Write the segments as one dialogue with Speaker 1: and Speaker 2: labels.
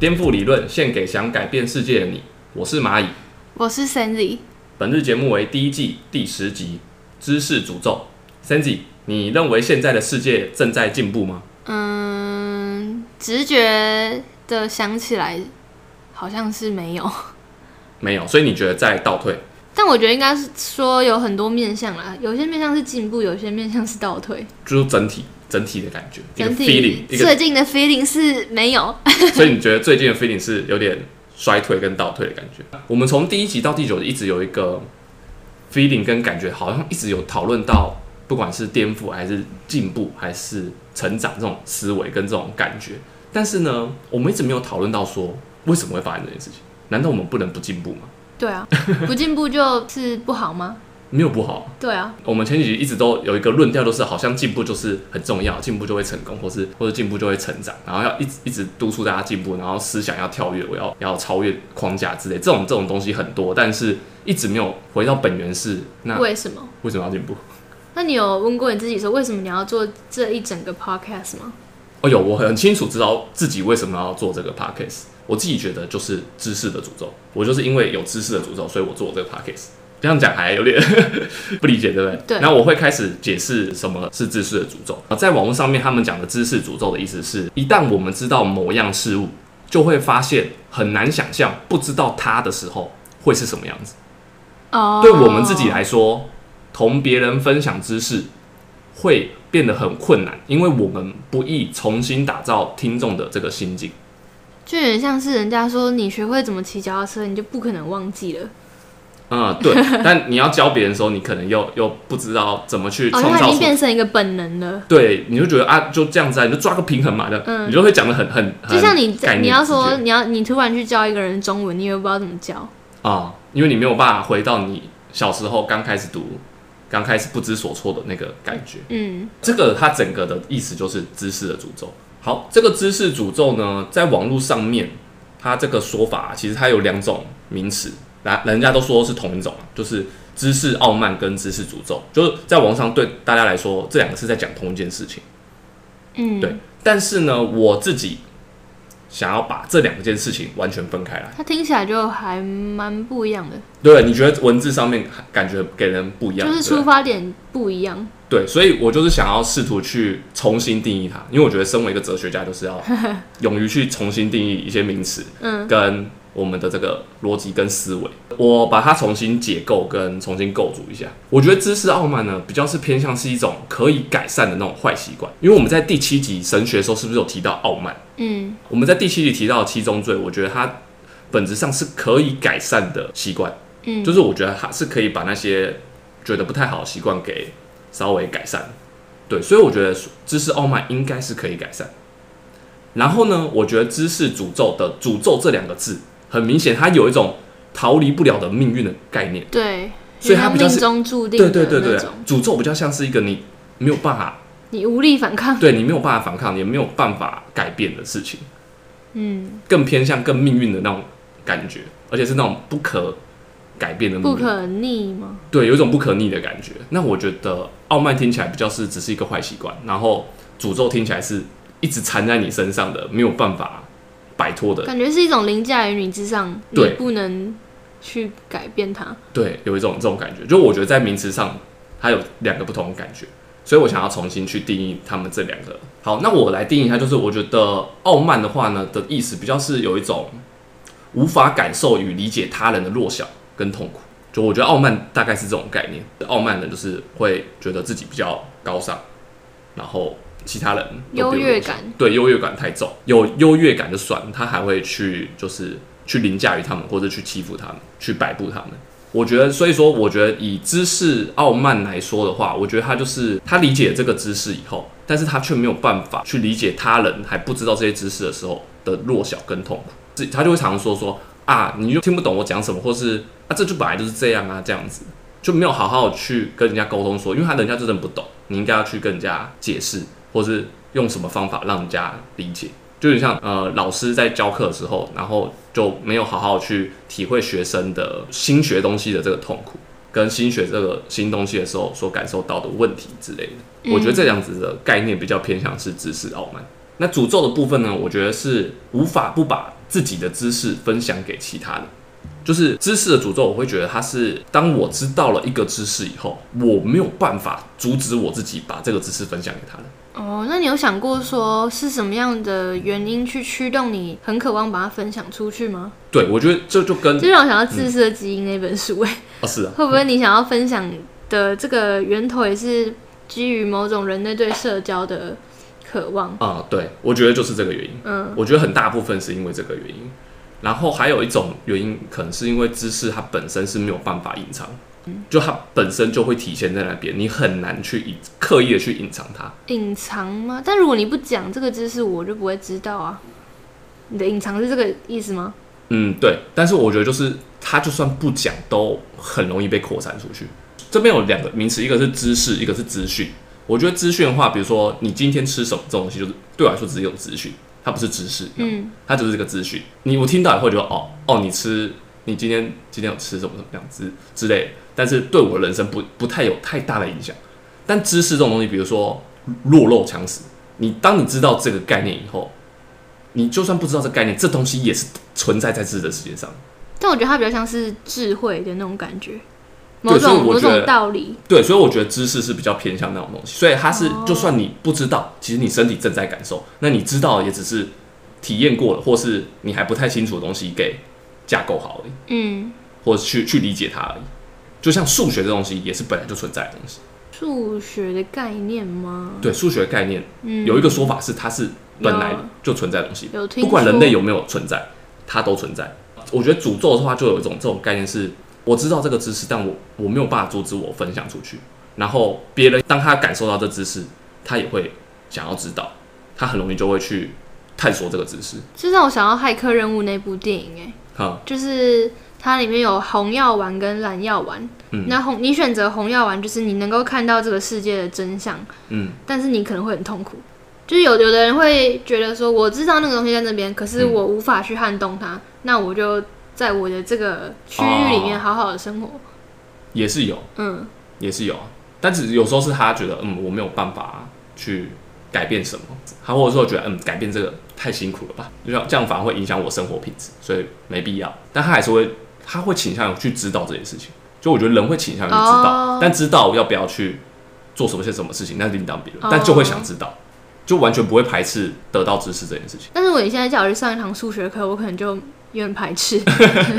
Speaker 1: 颠覆理论，献给想改变世界的你。我是蚂蚁，
Speaker 2: 我是 Sandy。
Speaker 1: 本日节目为第一季第十集《知识诅咒》。Sandy，你认为现在的世界正在进步吗？
Speaker 2: 嗯，直觉的想起来，好像是没有。
Speaker 1: 没有，所以你觉得在倒退？
Speaker 2: 但我觉得应该是说有很多面向啦，有些面向是进步，有些面向是倒退。
Speaker 1: 就是整体整体的感觉，一个 feeling，
Speaker 2: 体
Speaker 1: 一个
Speaker 2: 最近的 feeling 是没有。
Speaker 1: 所以你觉得最近的 feeling 是有点衰退跟倒退的感觉？我们从第一集到第九集一直有一个 feeling 跟感觉，好像一直有讨论到，不管是颠覆还是进步还是成长这种思维跟这种感觉。但是呢，我们一直没有讨论到说为什么会发生这件事情？难道我们不能不进步吗？
Speaker 2: 对啊，不进步就是不好吗？
Speaker 1: 没有不好。
Speaker 2: 对啊，
Speaker 1: 我们前几集一直都有一个论调，都是好像进步就是很重要，进步就会成功，或是或者进步就会成长，然后要一直一直督促大家进步，然后思想要跳跃，我要要超越框架之类，这种这种东西很多，但是一直没有回到本源是那
Speaker 2: 为什么？
Speaker 1: 为什么要进步？
Speaker 2: 那你有问过你自己说，为什么你要做这一整个 podcast 吗？
Speaker 1: 哦，有，我很清楚知道自己为什么要做这个 podcast。我自己觉得就是知识的诅咒，我就是因为有知识的诅咒，所以我做这个 podcast。这样讲还有点 不理解，对不对？
Speaker 2: 对
Speaker 1: 然后我会开始解释什么是知识的诅咒。在网络上面，他们讲的知识诅咒的意思是，一旦我们知道某样事物，就会发现很难想象不知道它的时候会是什么样子。
Speaker 2: 哦，
Speaker 1: 对我们自己来说，同别人分享知识会变得很困难，因为我们不易重新打造听众的这个心境。
Speaker 2: 就有点像是人家说你学会怎么骑脚踏车，你就不可能忘记了，
Speaker 1: 嗯，对。但你要教别人的时候，你可能又又不知道怎么去
Speaker 2: 好像它已经
Speaker 1: 创造出。
Speaker 2: 变成一个本能了。
Speaker 1: 对，你就觉得啊，就这样子啊，你就抓个平衡嘛的，
Speaker 2: 嗯
Speaker 1: 你就会讲的很很，
Speaker 2: 就像你
Speaker 1: 很概念
Speaker 2: 你要
Speaker 1: 直接
Speaker 2: 说你要你突然去教一个人中文，你也不知道怎么教。
Speaker 1: 啊、因为你没有办法回到你小时候刚开始读、刚开始不知所措的那个感觉。
Speaker 2: 嗯，
Speaker 1: 这个它整个的意思就是知识的诅咒。好，这个知识诅咒呢，在网络上面，它这个说法其实它有两种名词，人人家都说是同一种啊，就是知识傲慢跟知识诅咒，就是在网上对大家来说，这两个是在讲同一件事情。
Speaker 2: 嗯，
Speaker 1: 对，但是呢，我自己想要把这两件事情完全分开来。
Speaker 2: 它听起来就还蛮不一样的，
Speaker 1: 对，你觉得文字上面感觉给人不一样，
Speaker 2: 就是出发点不一样。
Speaker 1: 对，所以我就是想要试图去重新定义它，因为我觉得身为一个哲学家，就是要 勇于去重新定义一些名词，
Speaker 2: 嗯，
Speaker 1: 跟我们的这个逻辑跟思维，我把它重新解构跟重新构筑一下。我觉得知识傲慢呢，比较是偏向是一种可以改善的那种坏习惯，因为我们在第七集神学的时候，是不是有提到傲慢？
Speaker 2: 嗯，
Speaker 1: 我们在第七集提到的七宗罪，我觉得它本质上是可以改善的习惯，
Speaker 2: 嗯。
Speaker 1: 就是我觉得它是可以把那些觉得不太好的习惯给稍微改善，对，所以我觉得知识傲慢应该是可以改善。然后呢，我觉得知识诅咒的诅咒这两个字，很明显它有一种逃离不了的命运的概念，
Speaker 2: 对，
Speaker 1: 所以它比较是
Speaker 2: 命中注定
Speaker 1: 对对对对，，诅咒比较像是一个你没有办法，
Speaker 2: 你无力反抗。
Speaker 1: 对你没有办法反抗，也没有办法改变的事情。
Speaker 2: 嗯，
Speaker 1: 更偏向更命运的那种感觉，而且是那种不可改变的
Speaker 2: 不可逆吗？
Speaker 1: 对，有一种不可逆的感觉。那我觉得傲慢听起来比较是只是一个坏习惯，然后诅咒听起来是一直缠在你身上的，没有办法摆脱的。
Speaker 2: 感觉是一种凌驾于你之上，你
Speaker 1: 对
Speaker 2: 不能去改变它。
Speaker 1: 对，有一种这种感觉，就我觉得在名词上它有两个不同的感觉，所以我想要重新去定义他们这两个。好，那我来定义一下，就是我觉得傲慢的话呢的意思比较是有一种无法感受与理解他人的弱小跟痛苦。就我觉得傲慢大概是这种概念，傲慢人就是会觉得自己比较高尚，然后其他人
Speaker 2: 优越感，
Speaker 1: 对优越感太重，有优越感就算，他还会去就是去凌驾于他们，或者去欺负他们，去摆布他们。我觉得，所以说，我觉得以知识傲慢来说的话，我觉得他就是他理解这个知识以后，但是他却没有办法去理解他人还不知道这些知识的时候的弱小跟痛苦，他就会常常说说啊，你就听不懂我讲什么，或是啊，这就本来就是这样啊，这样子就没有好好去跟人家沟通说，因为他人家真的不懂，你应该要去跟人家解释，或是用什么方法让人家理解。就有点像呃，老师在教课的时候，然后就没有好好去体会学生的新学东西的这个痛苦，跟新学这个新东西的时候所感受到的问题之类的。
Speaker 2: 嗯
Speaker 1: 我觉得这样子的概念比较偏向是知识傲慢。那诅咒的部分呢，我觉得是无法不把自己的知识分享给其他人。就是知识的诅咒，我会觉得它是当我知道了一个知识以后，我没有办法阻止我自己把这个知识分享给他人。
Speaker 2: 哦，那你有想过说是什么样的原因去驱动你很渴望把它分享出去吗？
Speaker 1: 对，我觉得这就跟
Speaker 2: 就让我想到《自私的基因》那本书，哎、
Speaker 1: 哦是啊，
Speaker 2: 会不会你想要分享的这个源头也是基于某种人类对社交的渴望？
Speaker 1: 啊、对，我觉得就是这个原因。
Speaker 2: 嗯，
Speaker 1: 我觉得很大部分是因为这个原因，然后还有一种原因，可能是因为知识它本身是没有办法隐藏，就它本身就会体现在那边，你很难去隐刻意的去隐藏它。
Speaker 2: 隐藏吗？但如果你不讲这个知识，我就不会知道啊。你的隐藏是这个意思吗？
Speaker 1: 嗯，对。但是我觉得就是它就算不讲，都很容易被扩散出去。这边有两个名词，一个是知识，一个是资讯。我觉得资讯的话，比如说你今天吃什么这种东西，就是对我来说只是一种资讯，它不是知识。
Speaker 2: 嗯，
Speaker 1: 它只是这个资讯。你我听到以后觉得哦哦，你吃你今天今天有吃什么什么样子之类的，但是对我的人生不不太有太大的影响。但知识这种东西，比如说弱肉强食，你当你知道这个概念以后，你就算不知道这个概念，这东西也是存在在自己的世界上。
Speaker 2: 但我觉得它比较像是智慧的那种感觉，某
Speaker 1: 对所以
Speaker 2: 种某
Speaker 1: 我觉得
Speaker 2: 种道理。
Speaker 1: 对，所以我觉得知识是比较偏向那种东西，所以它是
Speaker 2: 哦
Speaker 1: 就算你不知道，其实你身体正在感受，那你知道也只是体验过了，或是你还不太清楚的东西给架构好而已。
Speaker 2: 嗯，
Speaker 1: 或者去去理解它而已。就像数学这东西也是本来就存在的东西。
Speaker 2: 数学的概念吗？
Speaker 1: 对，数学概念
Speaker 2: 嗯，
Speaker 1: 有一个说法是它是本来就存在的东西，
Speaker 2: 有
Speaker 1: 不管人类有没有存在，它都存在。我觉得诅咒的话，就有一种这种概念是，我知道这个知识，但我我没有办法阻止我分享出去。然后别人当他感受到这知识，他也会想要知道，他很容易就会去探索这个知识。
Speaker 2: 这让我想到《骇客任务》那部电影、哎，
Speaker 1: 哈，
Speaker 2: 就是它里面有红药丸跟蓝药丸。
Speaker 1: 嗯
Speaker 2: 那红你选择红药丸，就是你能够看到这个世界的真相，
Speaker 1: 嗯，
Speaker 2: 但是你可能会很痛苦。就是有有的人会觉得说，我知道那个东西在那边，可是
Speaker 1: 嗯
Speaker 2: 我无法去撼动它，那我就在我的这个区域里面好好的生活。
Speaker 1: 也是有，
Speaker 2: 嗯，
Speaker 1: 也是有啊，但是有时候是他觉得，嗯，我没有办法去改变什么，他或者说觉得，嗯，改变这个太辛苦了吧，就像这样反而会影响我生活品质，所以没必要。但他还是会，他会倾向于去知道这件事情。就我觉得人会倾向于知道，
Speaker 2: 哦
Speaker 1: 但知道要不要去做什么些什么事情，那另当别论。
Speaker 2: 哦
Speaker 1: 但就会想知道，就完全不会排斥得到知识这件事情。
Speaker 2: 但是我你现在叫我去上一堂数学课，我可能就有点排斥。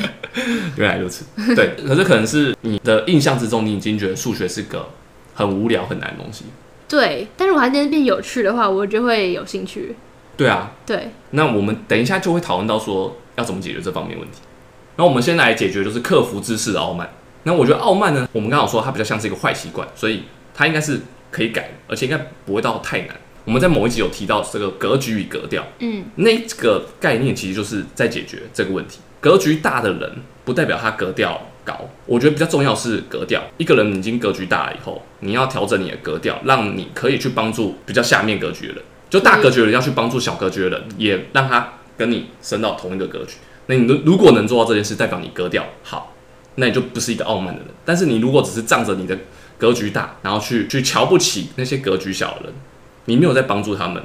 Speaker 1: 原来如此，对。可是可能是你的印象之中，你已经觉得数学是个很无聊、很难的东西。
Speaker 2: 对，但是我还变变有趣的话，我就会有兴趣。
Speaker 1: 对啊，
Speaker 2: 对，
Speaker 1: 那我们等一下就会讨论到说要怎么解决这方面问题。那我们先来解决就是克服知识的傲慢。那我觉得傲慢呢，我们刚好说它比较像是一个坏习惯，所以它应该是可以改，而且应该不会到太难。我们在某一集有提到这个格局与格调，
Speaker 2: 嗯，
Speaker 1: 那个概念其实就是在解决这个问题。格局大的人不代表他格调高，我觉得比较重要是格调。一个人已经格局大了以后，你要调整你的格调，让你可以去帮助比较下面格局的人。就大格局的人要去帮助小格局的人，也让他跟你升到同一个格局。那你如如果能做到这件事，代表你格调好，那你就不是一个傲慢的人。但是你如果只是仗着你的格局大，然后去去瞧不起那些格局小的人，你没有在帮助他们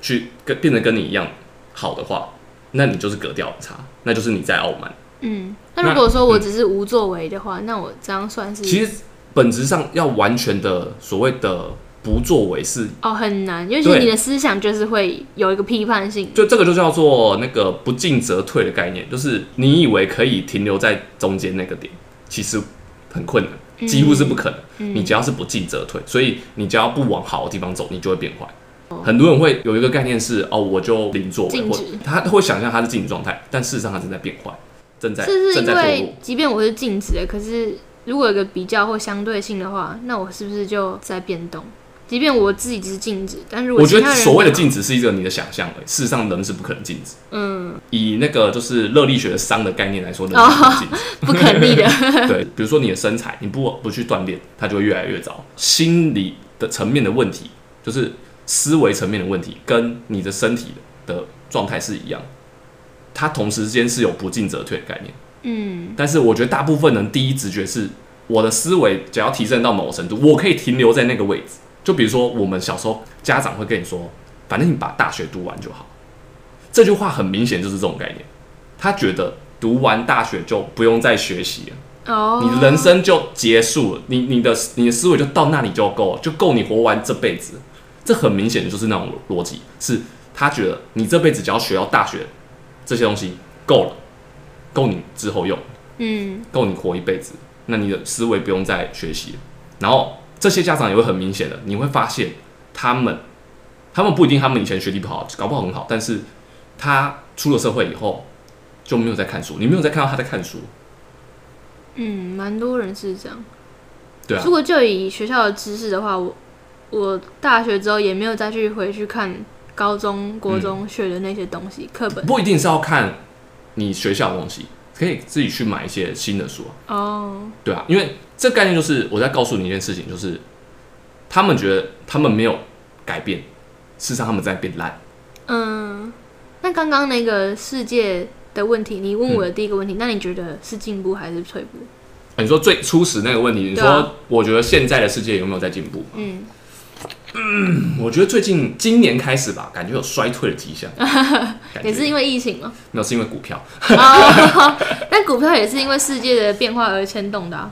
Speaker 1: 去跟变得跟你一样好的话，那你就是格调差，那就是你在傲慢。
Speaker 2: 嗯，那
Speaker 1: 那
Speaker 2: 如果说我只是无作为的话，那我这样算是
Speaker 1: 其实本质上要完全的所谓的不作为是，
Speaker 2: 哦很难，尤其你的思想就是会有一个批判性。
Speaker 1: 就这个就叫做那个不进则退的概念，就是你以为可以停留在中间那个点，其实很困难，几乎是不可能。
Speaker 2: 嗯
Speaker 1: 你只要是不进则退，所以你只要不往好的地方走，你就会变坏。很多人会有一个概念是哦，我就零作为，或他会想象他是静止状态，但事实上他正在变坏，正在
Speaker 2: 是是因为。即便我是静止的，可是如果有个比较或相对性的话，那我是不是就在变动？即便我自己只是静止，但是
Speaker 1: 我觉得所谓的
Speaker 2: 变
Speaker 1: 静止是一个你的想象而已，事实上人是不可能静止。
Speaker 2: 嗯，
Speaker 1: 以那个就是热力学的熵的概念来说，人是不可能静止。
Speaker 2: 不可逆的，
Speaker 1: 对，比如说你的身材，你不不去锻炼，它就会越来越糟。心理的层面的问题，就是思维层面的问题，跟你的身体的状态是一样，它同时间是有不进则退的概念。
Speaker 2: 嗯，
Speaker 1: 但是我觉得大部分人第一直觉是，我的思维只要提升到某个程度，我可以停留在那个位置。就比如说我们小时候家长会跟你说，反正你把大学读完就好。这句话很明显就是这种概念。他觉得读完大学就不用再学习了，
Speaker 2: 哦，
Speaker 1: 你的人生就结束了，你你的你的思维就到那里就够了，就够你活完这辈子。这很明显的就是那种逻辑，是他觉得你这辈子只要学到大学这些东西够了，够你之后用，
Speaker 2: 嗯，
Speaker 1: 够你活一辈子，那你的思维不用再学习了。然后这些家长也会很明显的，你会发现他们，他们不一定他们以前学历不好，搞不好很好，但是他出了社会以后就没有在看书，你没有再看到他在看书，
Speaker 2: 嗯，蛮多人是这样。
Speaker 1: 对啊
Speaker 2: 如，果就以学校的知识的话，我我大学之后也没有再去回去看高中、国中学的那些东西课本。
Speaker 1: 不一定是要看你学校的东西，可以自己去买一些新的书啊、
Speaker 2: 哦，
Speaker 1: 对啊，因为这概念就是我在告诉你一件事情，就是他们觉得他们没有改变，事实上他们在变烂。
Speaker 2: 嗯，那刚刚那个世界的问题，你问我
Speaker 1: 嗯
Speaker 2: 的第一个问题，那你觉得是进步还是退步？
Speaker 1: 你说最初始那个问题，你说我觉得现在的世界有没有在进步？
Speaker 2: 嗯，
Speaker 1: 我觉得最近今年开始吧，感觉有衰退的迹象。
Speaker 2: 也是因为疫情吗。
Speaker 1: 没有，是因为股票。
Speaker 2: 哦，但股票也是因为世界的变化而牵动的、啊。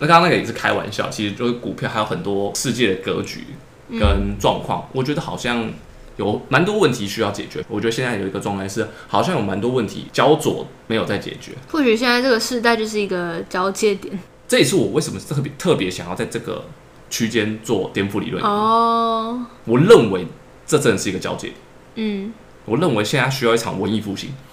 Speaker 1: 那刚刚那个也是开玩笑，其实就是股票还有很多世界的格局跟状况，我觉得好像有蛮多问题需要解决。我觉得现在有一个状态是，好像有蛮多问题焦灼没有在解决。
Speaker 2: 或许现在这个时代就是一个交界点。
Speaker 1: 这也是我为什么特别特别想要在这个区间做颠覆理论。
Speaker 2: 哦，
Speaker 1: 我认为这真的是一个交界点。
Speaker 2: 嗯，
Speaker 1: 我认为现在需要一场文艺复兴，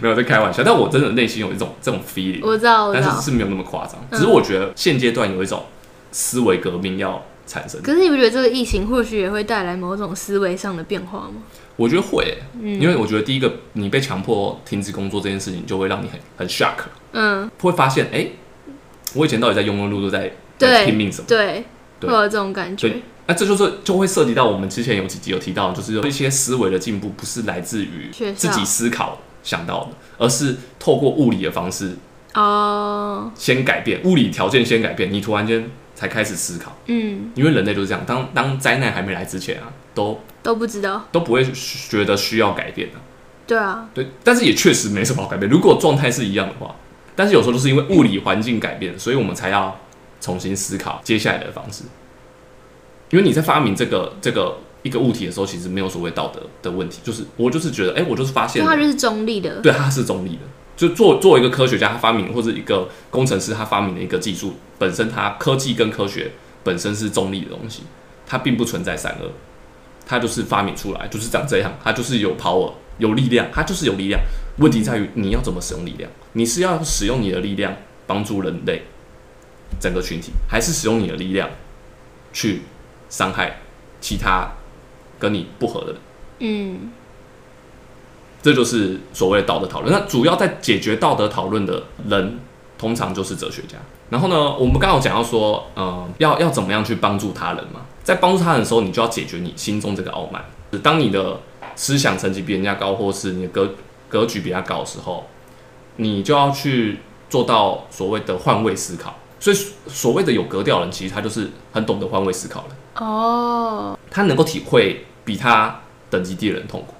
Speaker 1: 没有在开玩笑，但我真的内心有一种这种 feeling，
Speaker 2: 我知道，我知道。
Speaker 1: 但是。是没有那么夸张，
Speaker 2: 嗯。
Speaker 1: 只是我觉得现阶段有一种思维革命要产生，
Speaker 2: 可是你不觉得这个疫情或许也会带来某种思维上的变化吗？
Speaker 1: 我觉得会欸、
Speaker 2: 嗯。
Speaker 1: 因为我觉得第一个你被强迫停止工作这件事情，就会让你很很 shock，
Speaker 2: 嗯，
Speaker 1: 会发现哎、诶我以前到底在庸庸碌碌在拼命什么？
Speaker 2: 对，会有这种感觉。
Speaker 1: 对。那这就是就会涉及到我们之前有几集有提到，就是有一些思维的进步不是来自于自己思考想到的，而是透过物理的方式
Speaker 2: 哦，
Speaker 1: 先改变，物理条件先改变，你突然间才开始思考。
Speaker 2: 嗯，
Speaker 1: 因为人类就是这样，当当灾难还没来之前啊，都
Speaker 2: 都不知道。
Speaker 1: 都不会觉得需要改变的。
Speaker 2: 对啊，
Speaker 1: 对，但是也确实没什么好改变。如果状态是一样的话，但是有时候就是因为物理环境改变，所以我们才要重新思考接下来的方式。因为你在发明这个这个一个物体的时候，其实没有所谓道德的问题，就是我就是觉得，哎、我就是发现
Speaker 2: 它就是中立的。
Speaker 1: 对，它是中立的。就做作为一个科学家，他发明或者一个工程师，他发明的一个技术本身，它科技跟科学本身是中立的东西，它并不存在善恶，它就是发明出来，就是长这样，它就是有 power 有力量，它就是有力量。问题在于你要怎么使用力量？你是要使用你的力量帮助人类整个群体，还是使用你的力量去伤害其他跟你不合的人？
Speaker 2: 嗯，
Speaker 1: 这就是所谓的道德讨论。那主要在解决道德讨论的人，通常就是哲学家。然后呢，我们刚好讲到说，呃，要要怎么样去帮助他人嘛？在帮助他人的时候，你就要解决你心中这个傲慢。当你的思想层级比人家高，或是你的格格局比他高的时候，你就要去做到所谓的换位思考。所以所谓的有格调的人，其实他就是很懂得换位思考的。
Speaker 2: 哦，
Speaker 1: 他能够体会比他等级低的人痛苦。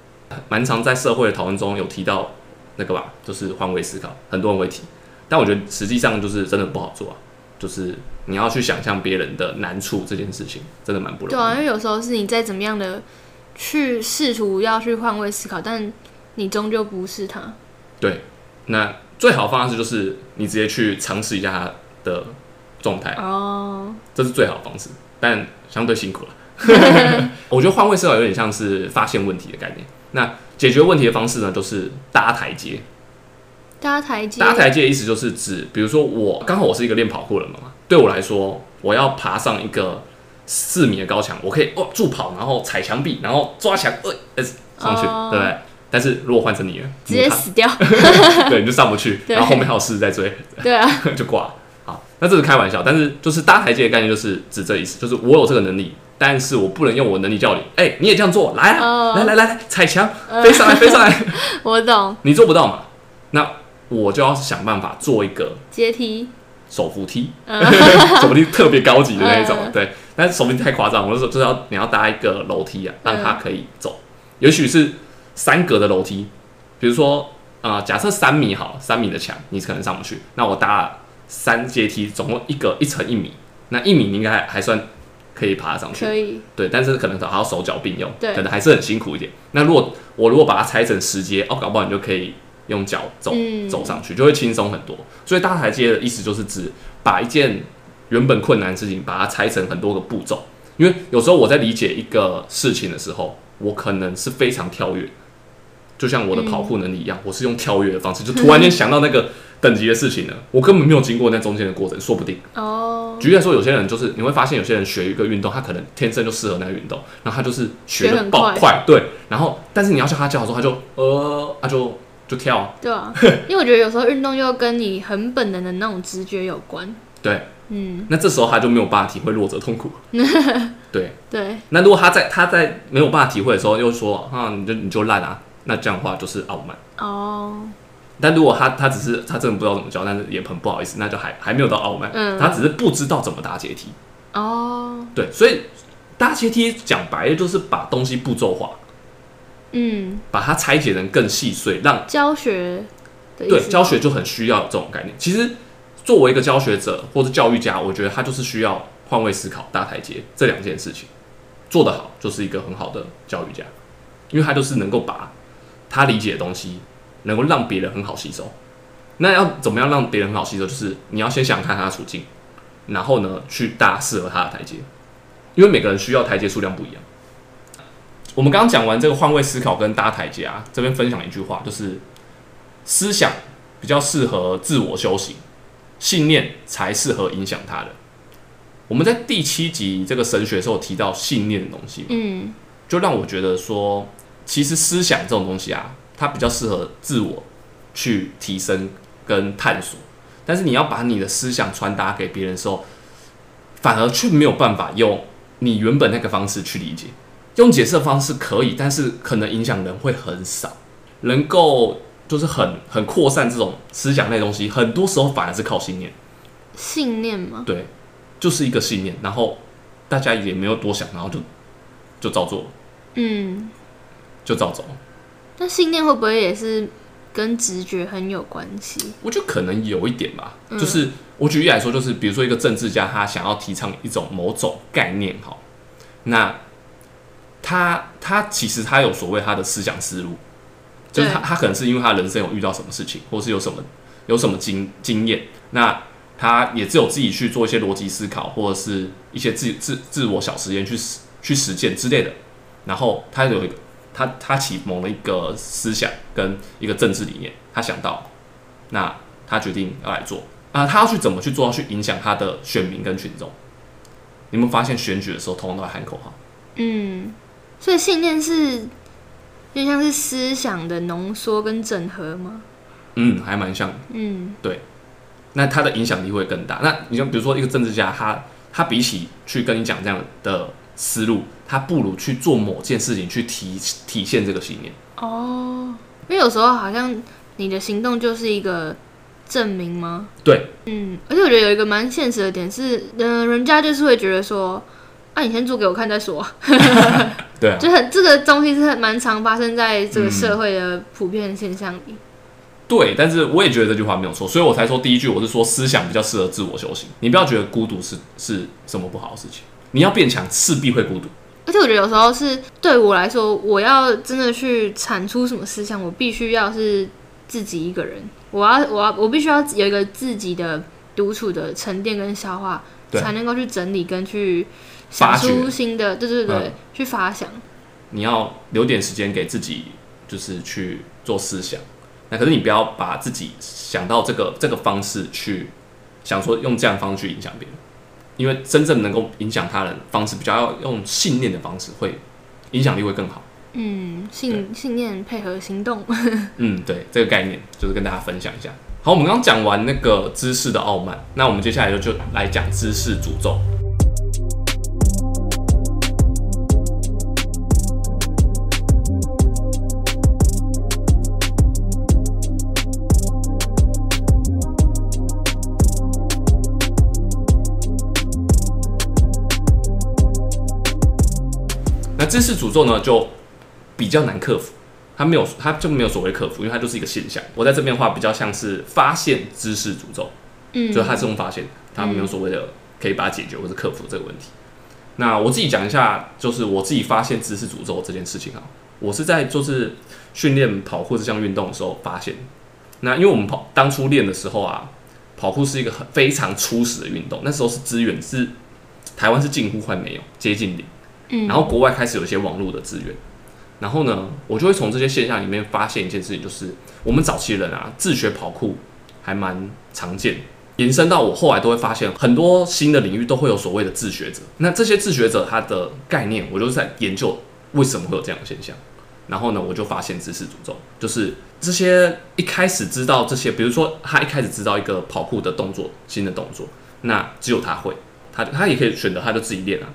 Speaker 1: 蛮常在社会的讨论中有提到那个吧，就是换位思考，很多人会提，但我觉得实际上就是真的不好做啊，就是你要去想象别人的难处这件事情，真的蛮不容易。
Speaker 2: 对啊，因为有时候是你再怎么样的去试图要去换位思考，但你终究不是他。
Speaker 1: 对，那最好的方式就是你直接去尝试一下他的状态，
Speaker 2: 哦，
Speaker 1: 这是最好的方式，但相对辛苦了。我觉得换位思考有点像是发现问题的概念。那解决问题的方式呢，就是搭台阶。
Speaker 2: 搭台阶，
Speaker 1: 搭台阶的意思就是指，比如说我刚好我是一个练跑酷的人嘛，对我来说，我要爬上一个四米的高墙，我可以哦助跑，然后踩墙壁，然后抓墙，呃呃上去，
Speaker 2: 哦
Speaker 1: 对不对？但是如果换成你了，
Speaker 2: 直接死掉。
Speaker 1: 对，你就上不去，然后后面还有狮子在追，
Speaker 2: 对啊，
Speaker 1: 就挂了。好，那这是开玩笑，但是就是搭台阶的概念就是指这意思，就是我有这个能力，但是我不能用我能力叫你，哎、你也这样做，来啊，
Speaker 2: 哦
Speaker 1: 来来来来，踩墙，飞上来，飞上来，
Speaker 2: 我懂
Speaker 1: 你做不到嘛？那我就要想办法做一个
Speaker 2: 阶梯。
Speaker 1: 手扶梯，
Speaker 2: 嗯
Speaker 1: 手扶梯特别高级的那一种，
Speaker 2: 嗯
Speaker 1: 对。但是手扶梯太夸张，我就说就是要你要搭一个楼梯啊，让它
Speaker 2: 嗯
Speaker 1: 可以走，也许是三格的楼梯，比如说啊、呃假设三米好，三米的墙你可能上不去，那我搭了三阶梯，总共一个一层一米，那一米你应该还还算可以爬上去。
Speaker 2: 可以，
Speaker 1: 对，但是可能还要手脚并用，
Speaker 2: 对
Speaker 1: 可能还是很辛苦一点。那如果我如果把它拆成十阶，哦，搞不好你就可以用脚走、
Speaker 2: 嗯
Speaker 1: 走上去，就会轻松很多。所以搭台阶的意思就是指把一件原本困难的事情，把它拆成很多个步骤。因为有时候我在理解一个事情的时候，我可能是非常跳跃，就像我的跑酷能力一样，我是用跳跃的方式，就突然间想到那个 等级的事情了，我根本没有经过那中间的过程，说不定。
Speaker 2: 哦，
Speaker 1: 举例来说，有些人就是你会发现，有些人学一个运动，他可能天生就适合那个运动，然后他就是学的
Speaker 2: 学很快
Speaker 1: 爆快，对。然后，但是你要叫他叫的时候，他就呃，他就就跳啊，
Speaker 2: 对啊，因为我觉得有时候运动又跟你很本能的那种直觉有关。
Speaker 1: 对。
Speaker 2: 嗯，
Speaker 1: 那这时候他就没有办法体会弱者痛苦。对。
Speaker 2: 对，
Speaker 1: 那如果他在他在没有办法体会的时候，又说啊，你就你就烂啊，那这样的话就是傲慢。
Speaker 2: 哦，
Speaker 1: 但如果他他只是他真的不知道怎么教，但是也很不好意思，那就还还没有到傲慢，
Speaker 2: 嗯。
Speaker 1: 他只是不知道怎么搭阶梯。
Speaker 2: 哦，
Speaker 1: 对，所以搭阶梯讲白了就是把东西步骤化，
Speaker 2: 嗯，
Speaker 1: 把它拆解成更细碎，让
Speaker 2: 教学
Speaker 1: 对教学就很需要这种概念。其实作为一个教学者或者教育家，我觉得他就是需要换位思考、搭台阶这两件事情。做得好，就是一个很好的教育家，因为他就是能够把他理解的东西能够让别人很好吸收。那要怎么样让别人很好吸收？就是你要先想看他的处境，然后呢去搭适合他的台阶，因为每个人需要台阶数量不一样。我们刚刚讲完这个换位思考跟搭台阶啊，这边分享一句话，就是思想比较适合自我修行，信念才适合影响他人。我们在第七集这个神学的时候提到信念的东西，
Speaker 2: 嗯
Speaker 1: 就让我觉得说，其实思想这种东西啊，它比较适合自我去提升跟探索，但是你要把你的思想传达给别人的时候，反而却没有办法用你原本那个方式去理解。用解释的方式可以，但是可能影响人会很少，能够就是很很扩散这种思想类东西，很多时候反而是靠信念，
Speaker 2: 信念吗，
Speaker 1: 对，就是一个信念，然后大家也没有多想，然后就就照做，
Speaker 2: 嗯，
Speaker 1: 就照走。
Speaker 2: 那信念会不会也是跟直觉很有关系？
Speaker 1: 我觉得可能有一点吧，
Speaker 2: 嗯。
Speaker 1: 就是我举例来说，就是比如说一个政治家，他想要提倡一种某种概念，哈，那他他其实他有所谓他的思想思路，就是他他可能是因为他人生有遇到什么事情，或是有什么有什么经经验，那他也只有自己去做一些逻辑思考，或者是一些自自自我小实验去实去实践之类的，然后他有一个他他启蒙了一个思想跟一个政治理念，他想到，那他决定要来做啊，他要去怎么去做，要去影响他的选民跟群众。你们发现选举的时候，通常都在喊口号，
Speaker 2: 嗯，所以信念是有点像是思想的浓缩跟整合吗？
Speaker 1: 嗯，还蛮像
Speaker 2: 嗯，对
Speaker 1: 那他的影响力会更大。那你像比如说一个政治家，他他比起去跟你讲这样的思路，他不如去做某件事情去体体现这个信念。
Speaker 2: 哦，因为有时候好像你的行动就是一个证明吗？
Speaker 1: 对，
Speaker 2: 嗯，而且我觉得有一个蛮现实的点是，嗯、人家就是会觉得说，啊，你先做给我看再说，
Speaker 1: 对啊，
Speaker 2: 就很这个东西是很蛮常发生在这个社会的普遍现象里。
Speaker 1: 对。但是我也觉得这句话没有错，所以我才说第一句我是说思想比较适合自我修行。你不要觉得孤独是是什么不好的事情，你要变强势必会孤独。
Speaker 2: 而且我觉得有时候是对我来说，我要真的去产出什么思想，我必须要是自己一个人，我要我要我必须要有一个自己的独处的沉淀跟消化，才能够去整理跟去想出新的，对对对，
Speaker 1: 嗯。
Speaker 2: 去发想。
Speaker 1: 你要留点时间给自己，就是去做思想。那可是你不要把自己想到这个这个方式去想说用这样方式去影响别人，因为真正能够影响他人方式，比较要用信念的方式，会影响力会更好。
Speaker 2: 嗯，信信念配合行动。
Speaker 1: 嗯，对，这个概念就是跟大家分享一下。好，我们刚刚讲完那个知识的傲慢，那我们接下来就就来讲知识诅咒。那知识诅咒呢，就比较难克服，它没有它就没有所谓克服，因为它就是一个现象。我在这边的话比较像是发现知识诅咒，
Speaker 2: 嗯，
Speaker 1: 就是它是用发现，它没有所谓的可以把它解决或者克服这个问题。那我自己讲一下，就是我自己发现知识诅咒这件事情啊，我是在就是训练跑酷这项运动的时候发现。那因为我们跑当初练的时候啊，跑酷是一个很非常初始的运动，那时候是资源是台湾是近乎快没有，接近零。然后国外开始有一些网络的资源，然后呢，我就会从这些现象里面发现一件事情，就是我们早期人啊，自学跑酷还蛮常见，延伸到我后来都会发现很多新的领域都会有所谓的自学者。那这些自学者他的概念，我就是在研究为什么会有这样的现象。然后呢，我就发现知识诅咒，就是这些一开始知道这些，比如说他一开始知道一个跑酷的动作，新的动作，那只有他会，他他也可以选择他就自己练啊，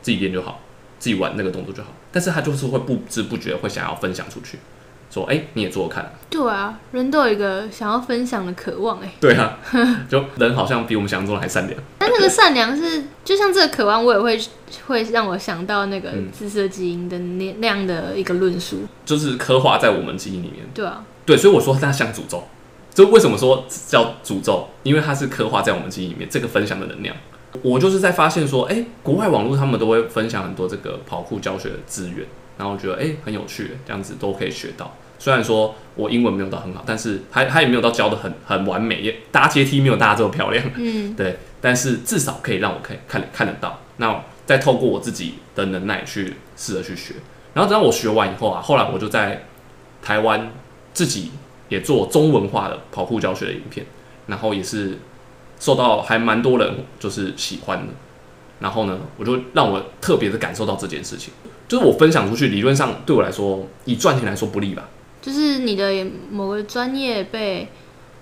Speaker 1: 自己练就好。自己玩那个动作就好，但是他就是会不知不觉会想要分享出去，说哎、你也做做看。
Speaker 2: 对啊，人都有一个想要分享的渴望哎、
Speaker 1: 对啊，就人好像比我们想象中的还善良。
Speaker 2: 但那个善良是，就像这个渴望，我也会会让我想到那个
Speaker 1: 嗯
Speaker 2: 自色基因的那那样的一个论述，
Speaker 1: 就是刻画在我们基因里面。
Speaker 2: 对啊，
Speaker 1: 对，所以我说它像诅咒。就为什么说叫诅咒？因为它是刻画在我们基因里面这个分享的能量。我就是在发现说，哎、国外网络他们都会分享很多这个跑酷教学的资源，然后我觉得哎、很有趣，这样子都可以学到。虽然说我英文没有到很好，但是还还也没有到教的很很完美，也搭阶梯没有搭这么漂亮。
Speaker 2: 嗯，
Speaker 1: 对，但是至少可以让我可以看看得到。那再透过我自己的能耐去试着去学，然后等到我学完以后啊，后来我就在台湾自己也做中文化的跑酷教学的影片，然后也是受到还蛮多人就是喜欢的。然后呢，我就让我特别的感受到这件事情，就是我分享出去，理论上对我来说，以赚钱来说不利吧？
Speaker 2: 就是你的某个专业被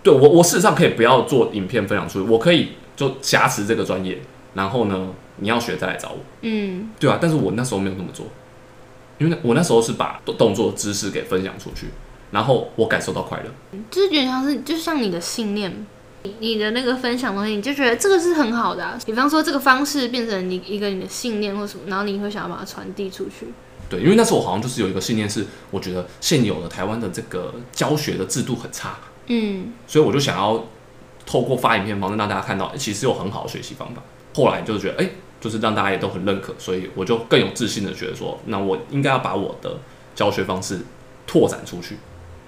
Speaker 1: 对我，我事实上可以不要做影片分享出去，我可以就挟持这个专业，然后呢，你要学再来找我，
Speaker 2: 嗯
Speaker 1: 对啊，但是我那时候没有那么做，因为我那时候是把动作知识给分享出去，然后我感受到快乐。
Speaker 2: 就是有点像是，就像你的信念，你你的那个分享东西，你就觉得这个是很好的、啊。比方说，这个方式变成你一个你的信念或什么，然后你会想要把它传递出去。
Speaker 1: 对，因为那时候我好像就是有一个信念是，我觉得现有的台湾的这个教学的制度很差，
Speaker 2: 嗯
Speaker 1: 所以我就想要透过发影片的方式让大家看到，诶其实有很好的学习方法。后来就是觉得，哎、就是让大家也都很认可，所以我就更有自信的觉得说，那我应该要把我的教学方式拓展出去。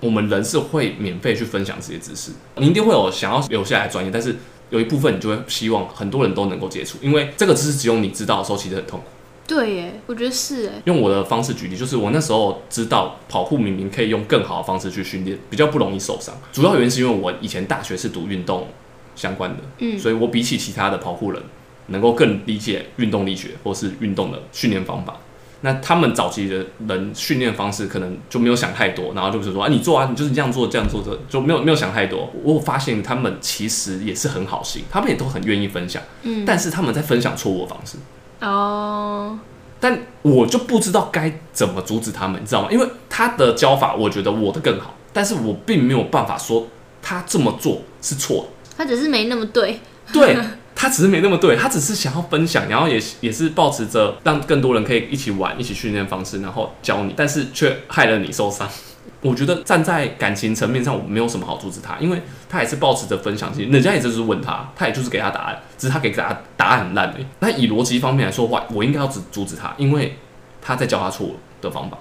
Speaker 1: 我们人是会免费去分享这些知识，你一定会有想要留下来的专业，但是有一部分你就会希望很多人都能够接触，因为这个知识只有你知道的时候，其实很痛苦。
Speaker 2: 对耶，我觉得是哎，
Speaker 1: 用我的方式举例，就是我那时候知道跑酷明明可以用更好的方式去训练，比较不容易受伤。主要原因是因为我以前大学是读运动相关的，
Speaker 2: 嗯
Speaker 1: 所以我比起其他的跑酷人，能够更理解运动力学或是运动的训练方法。那他们早期的人训练方式可能就没有想太多，然后就是说啊，你做啊，你就是这样做，这样做，的就没有没有想太多。我发现他们其实也是很好心，他们也都很愿意分享，
Speaker 2: 嗯
Speaker 1: 但是他们在分享错误的方式。
Speaker 2: 哦，
Speaker 1: 但我就不知道该怎么阻止他们，你知道吗？因为他的教法，我觉得我的更好，但是我并没有办法说他这么做是错的
Speaker 2: 他只是没那么对。
Speaker 1: 对他只是没那么对，他只是想要分享，然后也也是保持着让更多人可以一起玩、一起训练方式，然后教你，但是却害了你受伤。我觉得站在感情层面上，我没有什么好阻止他，因为他也是保持着分享心，人家也就是问他，他也就是给他答案，只是他给答答案很烂而已。那以逻辑方面来说的话，我应该要阻阻止他，因为他在教他错误的方法。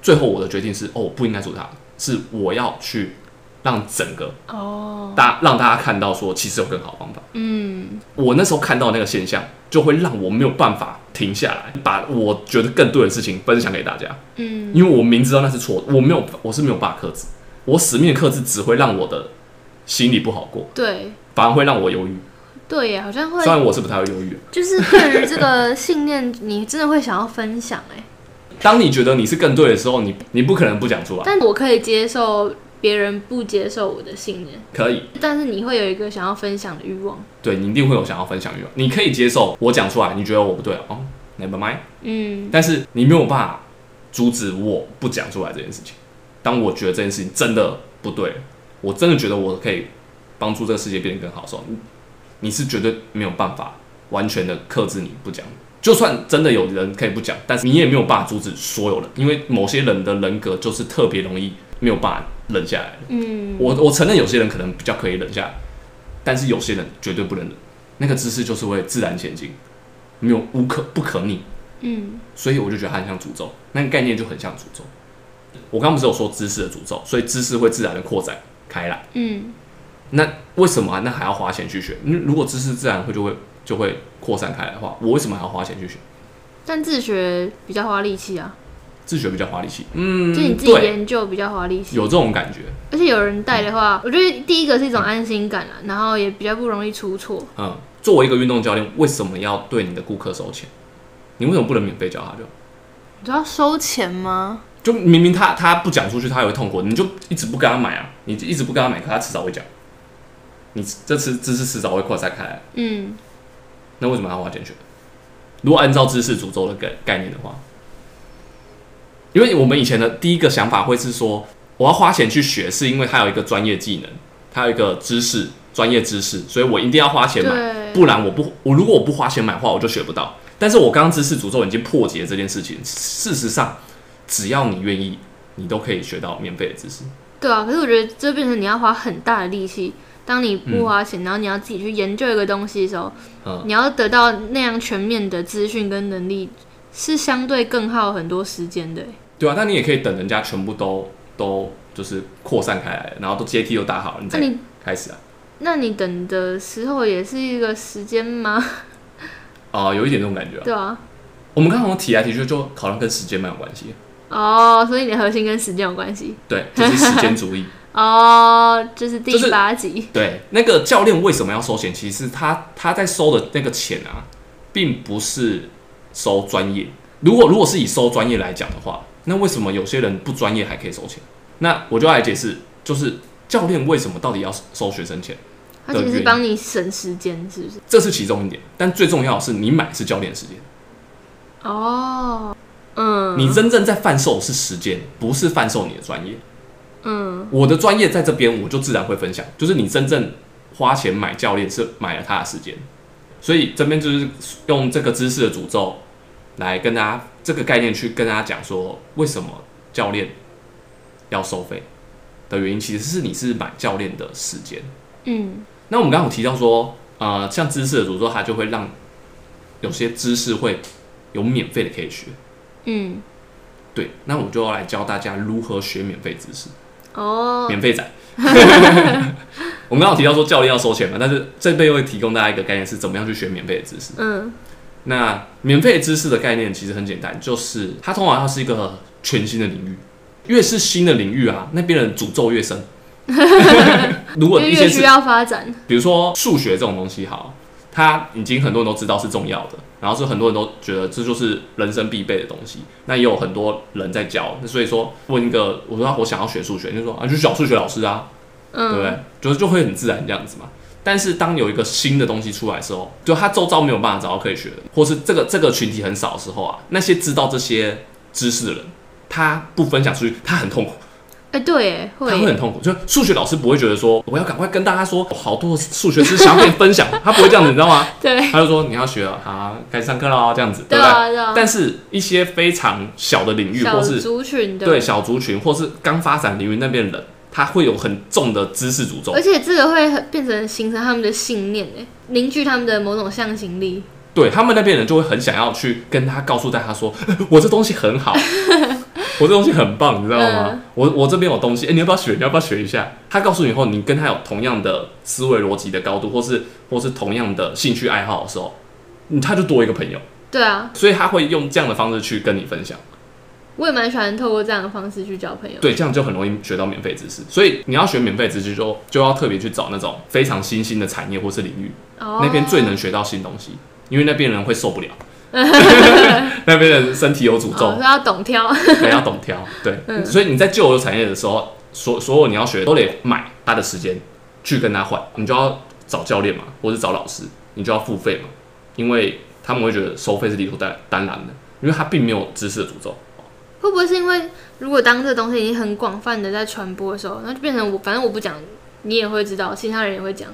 Speaker 1: 最后我的决定是，哦，不应该阻止他，是我要去让整个
Speaker 2: 哦，
Speaker 1: 大让大家看到说，其实有更好的方法。
Speaker 2: 嗯，
Speaker 1: 我那时候看到那个现象，就会让我没有办法停下来，把我觉得更对的事情分享给大家。
Speaker 2: 嗯，
Speaker 1: 因为我明知道那是错的，我没有，我是没有办法克制，我死命的克制只会让我的心里不好过，
Speaker 2: 对
Speaker 1: 反而会让我犹豫。
Speaker 2: 对耶，好像会
Speaker 1: 虽，然我是不太会犹豫，
Speaker 2: 就是对于这个信念，你真的会想要分享哎。
Speaker 1: 当你觉得你是更对的时候，你你不可能不讲出来，
Speaker 2: 但我可以接受别人不接受我的信念，
Speaker 1: 可以，
Speaker 2: 但是你会有一个想要分享的欲望。
Speaker 1: 对你一定会有想要分享欲望，你可以接受我讲出来，你觉得我不对哦，never mind，
Speaker 2: 嗯，
Speaker 1: 但是你没有办法阻止我不讲出来这件事情。当我觉得这件事情真的不对，我真的觉得我可以帮助这个世界变得更好的时候，你你是绝对没有办法完全的克制你不讲。就算真的有人可以不讲，但是你也没有办法阻止所有人，因为某些人的人格就是特别容易没有办法忍下来。
Speaker 2: 嗯，
Speaker 1: 我我承认有些人可能比较可以忍下来，但是有些人绝对不能忍。那个姿势就是会自然前进，没有无可不可逆。
Speaker 2: 嗯，
Speaker 1: 所以我就觉得它很像诅咒，那个概念就很像诅咒。我刚刚不是有说知识的诅咒，所以知识会自然的扩展开来。
Speaker 2: 嗯，
Speaker 1: 那为什么、啊、那还要花钱去学？嗯，如果知识自然会就会就会扩散开来的话，我为什么还要花钱去学？
Speaker 2: 但自学比较花力气啊，
Speaker 1: 自学比较花力气，嗯，
Speaker 2: 就你自己
Speaker 1: 对，
Speaker 2: 研究比较花力气。
Speaker 1: 有这种感觉，
Speaker 2: 而且有人带的话，我觉得第一个是一种安心感啊，然后也比较不容易出错。
Speaker 1: 嗯，作为一个运动教练，为什么要对你的顾客收钱？你为什么不能免费教他就？
Speaker 2: 你知道收钱吗？
Speaker 1: 就明明他他不讲出去，他也会痛苦，你就一直不跟他买啊，你一直不跟他买，可他迟早会讲，你这次知识迟早会扩散开来，
Speaker 2: 嗯，
Speaker 1: 那为什么要花钱学？如果按照知识诅咒的概概念的话，因为我们以前的第一个想法会是说，我要花钱去学，是因为它有一个专业技能，它有一个知识、专业知识，所以我一定要花钱买，不然我不我如果我不花钱买的话，我就学不到。但是我刚刚知识诅咒已经破解这件事情，事实上，只要你愿意，你都可以学到免费的知识。
Speaker 2: 对啊。可是我觉得这变成你要花很大的力气。当你不花钱，然后你要自己去研究一个东西的时候，
Speaker 1: 嗯，
Speaker 2: 你要得到那样全面的资讯跟能力，是相对更耗很多时间的欸。
Speaker 1: 对啊，但你也可以等人家全部都都就是扩散开来，然后都阶梯都打好了，你再
Speaker 2: 那你
Speaker 1: 开始啊。
Speaker 2: 那你等的时候也是一个时间吗？
Speaker 1: 啊、有一点这种感觉、啊。
Speaker 2: 对啊。
Speaker 1: 我们刚刚提来提去，就好像跟时间蛮有关系。
Speaker 2: 哦，所以你的核心跟时间有关系。
Speaker 1: 对，就是时间主义。
Speaker 2: 哦，就是第
Speaker 1: 就是
Speaker 2: 八集。
Speaker 1: 对，那个教练为什么要收钱？其实他他在收的那个钱啊，并不是收专业。如果如果是以收专业来讲的话，那为什么有些人不专业还可以收钱？那我就要来解释，就是教练为什么到底要收学生钱？
Speaker 2: 他其实是帮你省时间，是不是？
Speaker 1: 这是其中一点，但最重要的是你买是教练时间，
Speaker 2: 哦，嗯，
Speaker 1: 你真正在贩售是时间，不是贩售你的专业。
Speaker 2: 嗯
Speaker 1: 我的专业在这边，我就自然会分享。就是你真正花钱买教练，是买了他的时间，所以这边就是用这个知识的诅咒来跟大家这个概念去跟大家讲说，为什么教练要收费的原因，其实是你是买教练的时间。
Speaker 2: 嗯
Speaker 1: 那我们刚刚有提到说，呃，像知识的诅咒，它就会让有些知识会有免费的可以学。
Speaker 2: 嗯，
Speaker 1: 对，那我就要来教大家如何学免费知识。
Speaker 2: 哦，
Speaker 1: 免费仔。我们刚刚有提到说教练要收钱嘛，但是这边又会提供大家一个概念，是怎么样去学免费的知识。
Speaker 2: 嗯
Speaker 1: 那免费知识的概念其实很简单，就是它通常它是一个全新的领域，越是新的领域啊，那边的诅咒越深。如果
Speaker 2: 越需要发展，
Speaker 1: 比如说数学这种东西，好，它已经很多人都知道是重要的，然后是很多人都觉得这就是人生必备的东西。那也有很多人在教，那所以说问一个，我说我想要学数学，你就说啊，就去找数学老师啊，对不
Speaker 2: 嗯
Speaker 1: 对？就是就会很自然这样子嘛。但是当有一个新的东西出来的时候，就他周遭没有办法找到可以学的，或是这个这个群体很少的时候啊，那些知道这些知识的人，他不分享出去，他很痛苦，
Speaker 2: 哎，对耶，
Speaker 1: 他
Speaker 2: 会
Speaker 1: 很痛苦。就数学老师不会觉得说我要赶快跟大家说，我好多数学知识想要跟你分享，他不会这样子，你知道吗？
Speaker 2: 对
Speaker 1: 他就说你要学了，好，开始上课喽，这样子，对不对？
Speaker 2: 对啊对啊，
Speaker 1: 但是一些非常小的领域，或是
Speaker 2: 族群的，
Speaker 1: 对小族群，或是刚发展领域那边的人，他会有很重的知识诅咒
Speaker 2: 而。且这个会很变成形成他们的信念，哎，凝聚他们的某种向心力。
Speaker 1: 对他们那边人就会很想要去跟他告诉大家说，我这东西很好，我这东西很棒，你知道吗？
Speaker 2: 嗯
Speaker 1: 我我这边有东西，哎、你要不要学？你要不要学一下？他告诉你以后，你跟他有同样的思维逻辑的高度，或是或是同样的兴趣爱好的时候，嗯他就多一个朋友，
Speaker 2: 对啊，
Speaker 1: 所以他会用这样的方式去跟你分享。
Speaker 2: 我也蛮喜欢透过这样的方式去交朋友。
Speaker 1: 对，这样就很容易学到免费知识。所以你要学免费知识就，就要特别去找那种非常新兴的产业或是领域，
Speaker 2: 哦，
Speaker 1: 那边最能学到新东西，因为那边人会受不了，那边人身体有诅咒
Speaker 2: 哦，，要懂挑。
Speaker 1: 对，要懂挑。对，
Speaker 2: 嗯
Speaker 1: 所以你在旧有产业的时候，所所有你要学都得买他的时间去跟他换，你就要找教练嘛，或者找老师，你就要付费嘛，因为他们会觉得收费是理所当当然的，因为他并没有知识的诅咒。
Speaker 2: 会不会是因为如果当这个东西已经很广泛的在传播的时候，那就变成我反正我不讲，你也会知道，其他人也会讲，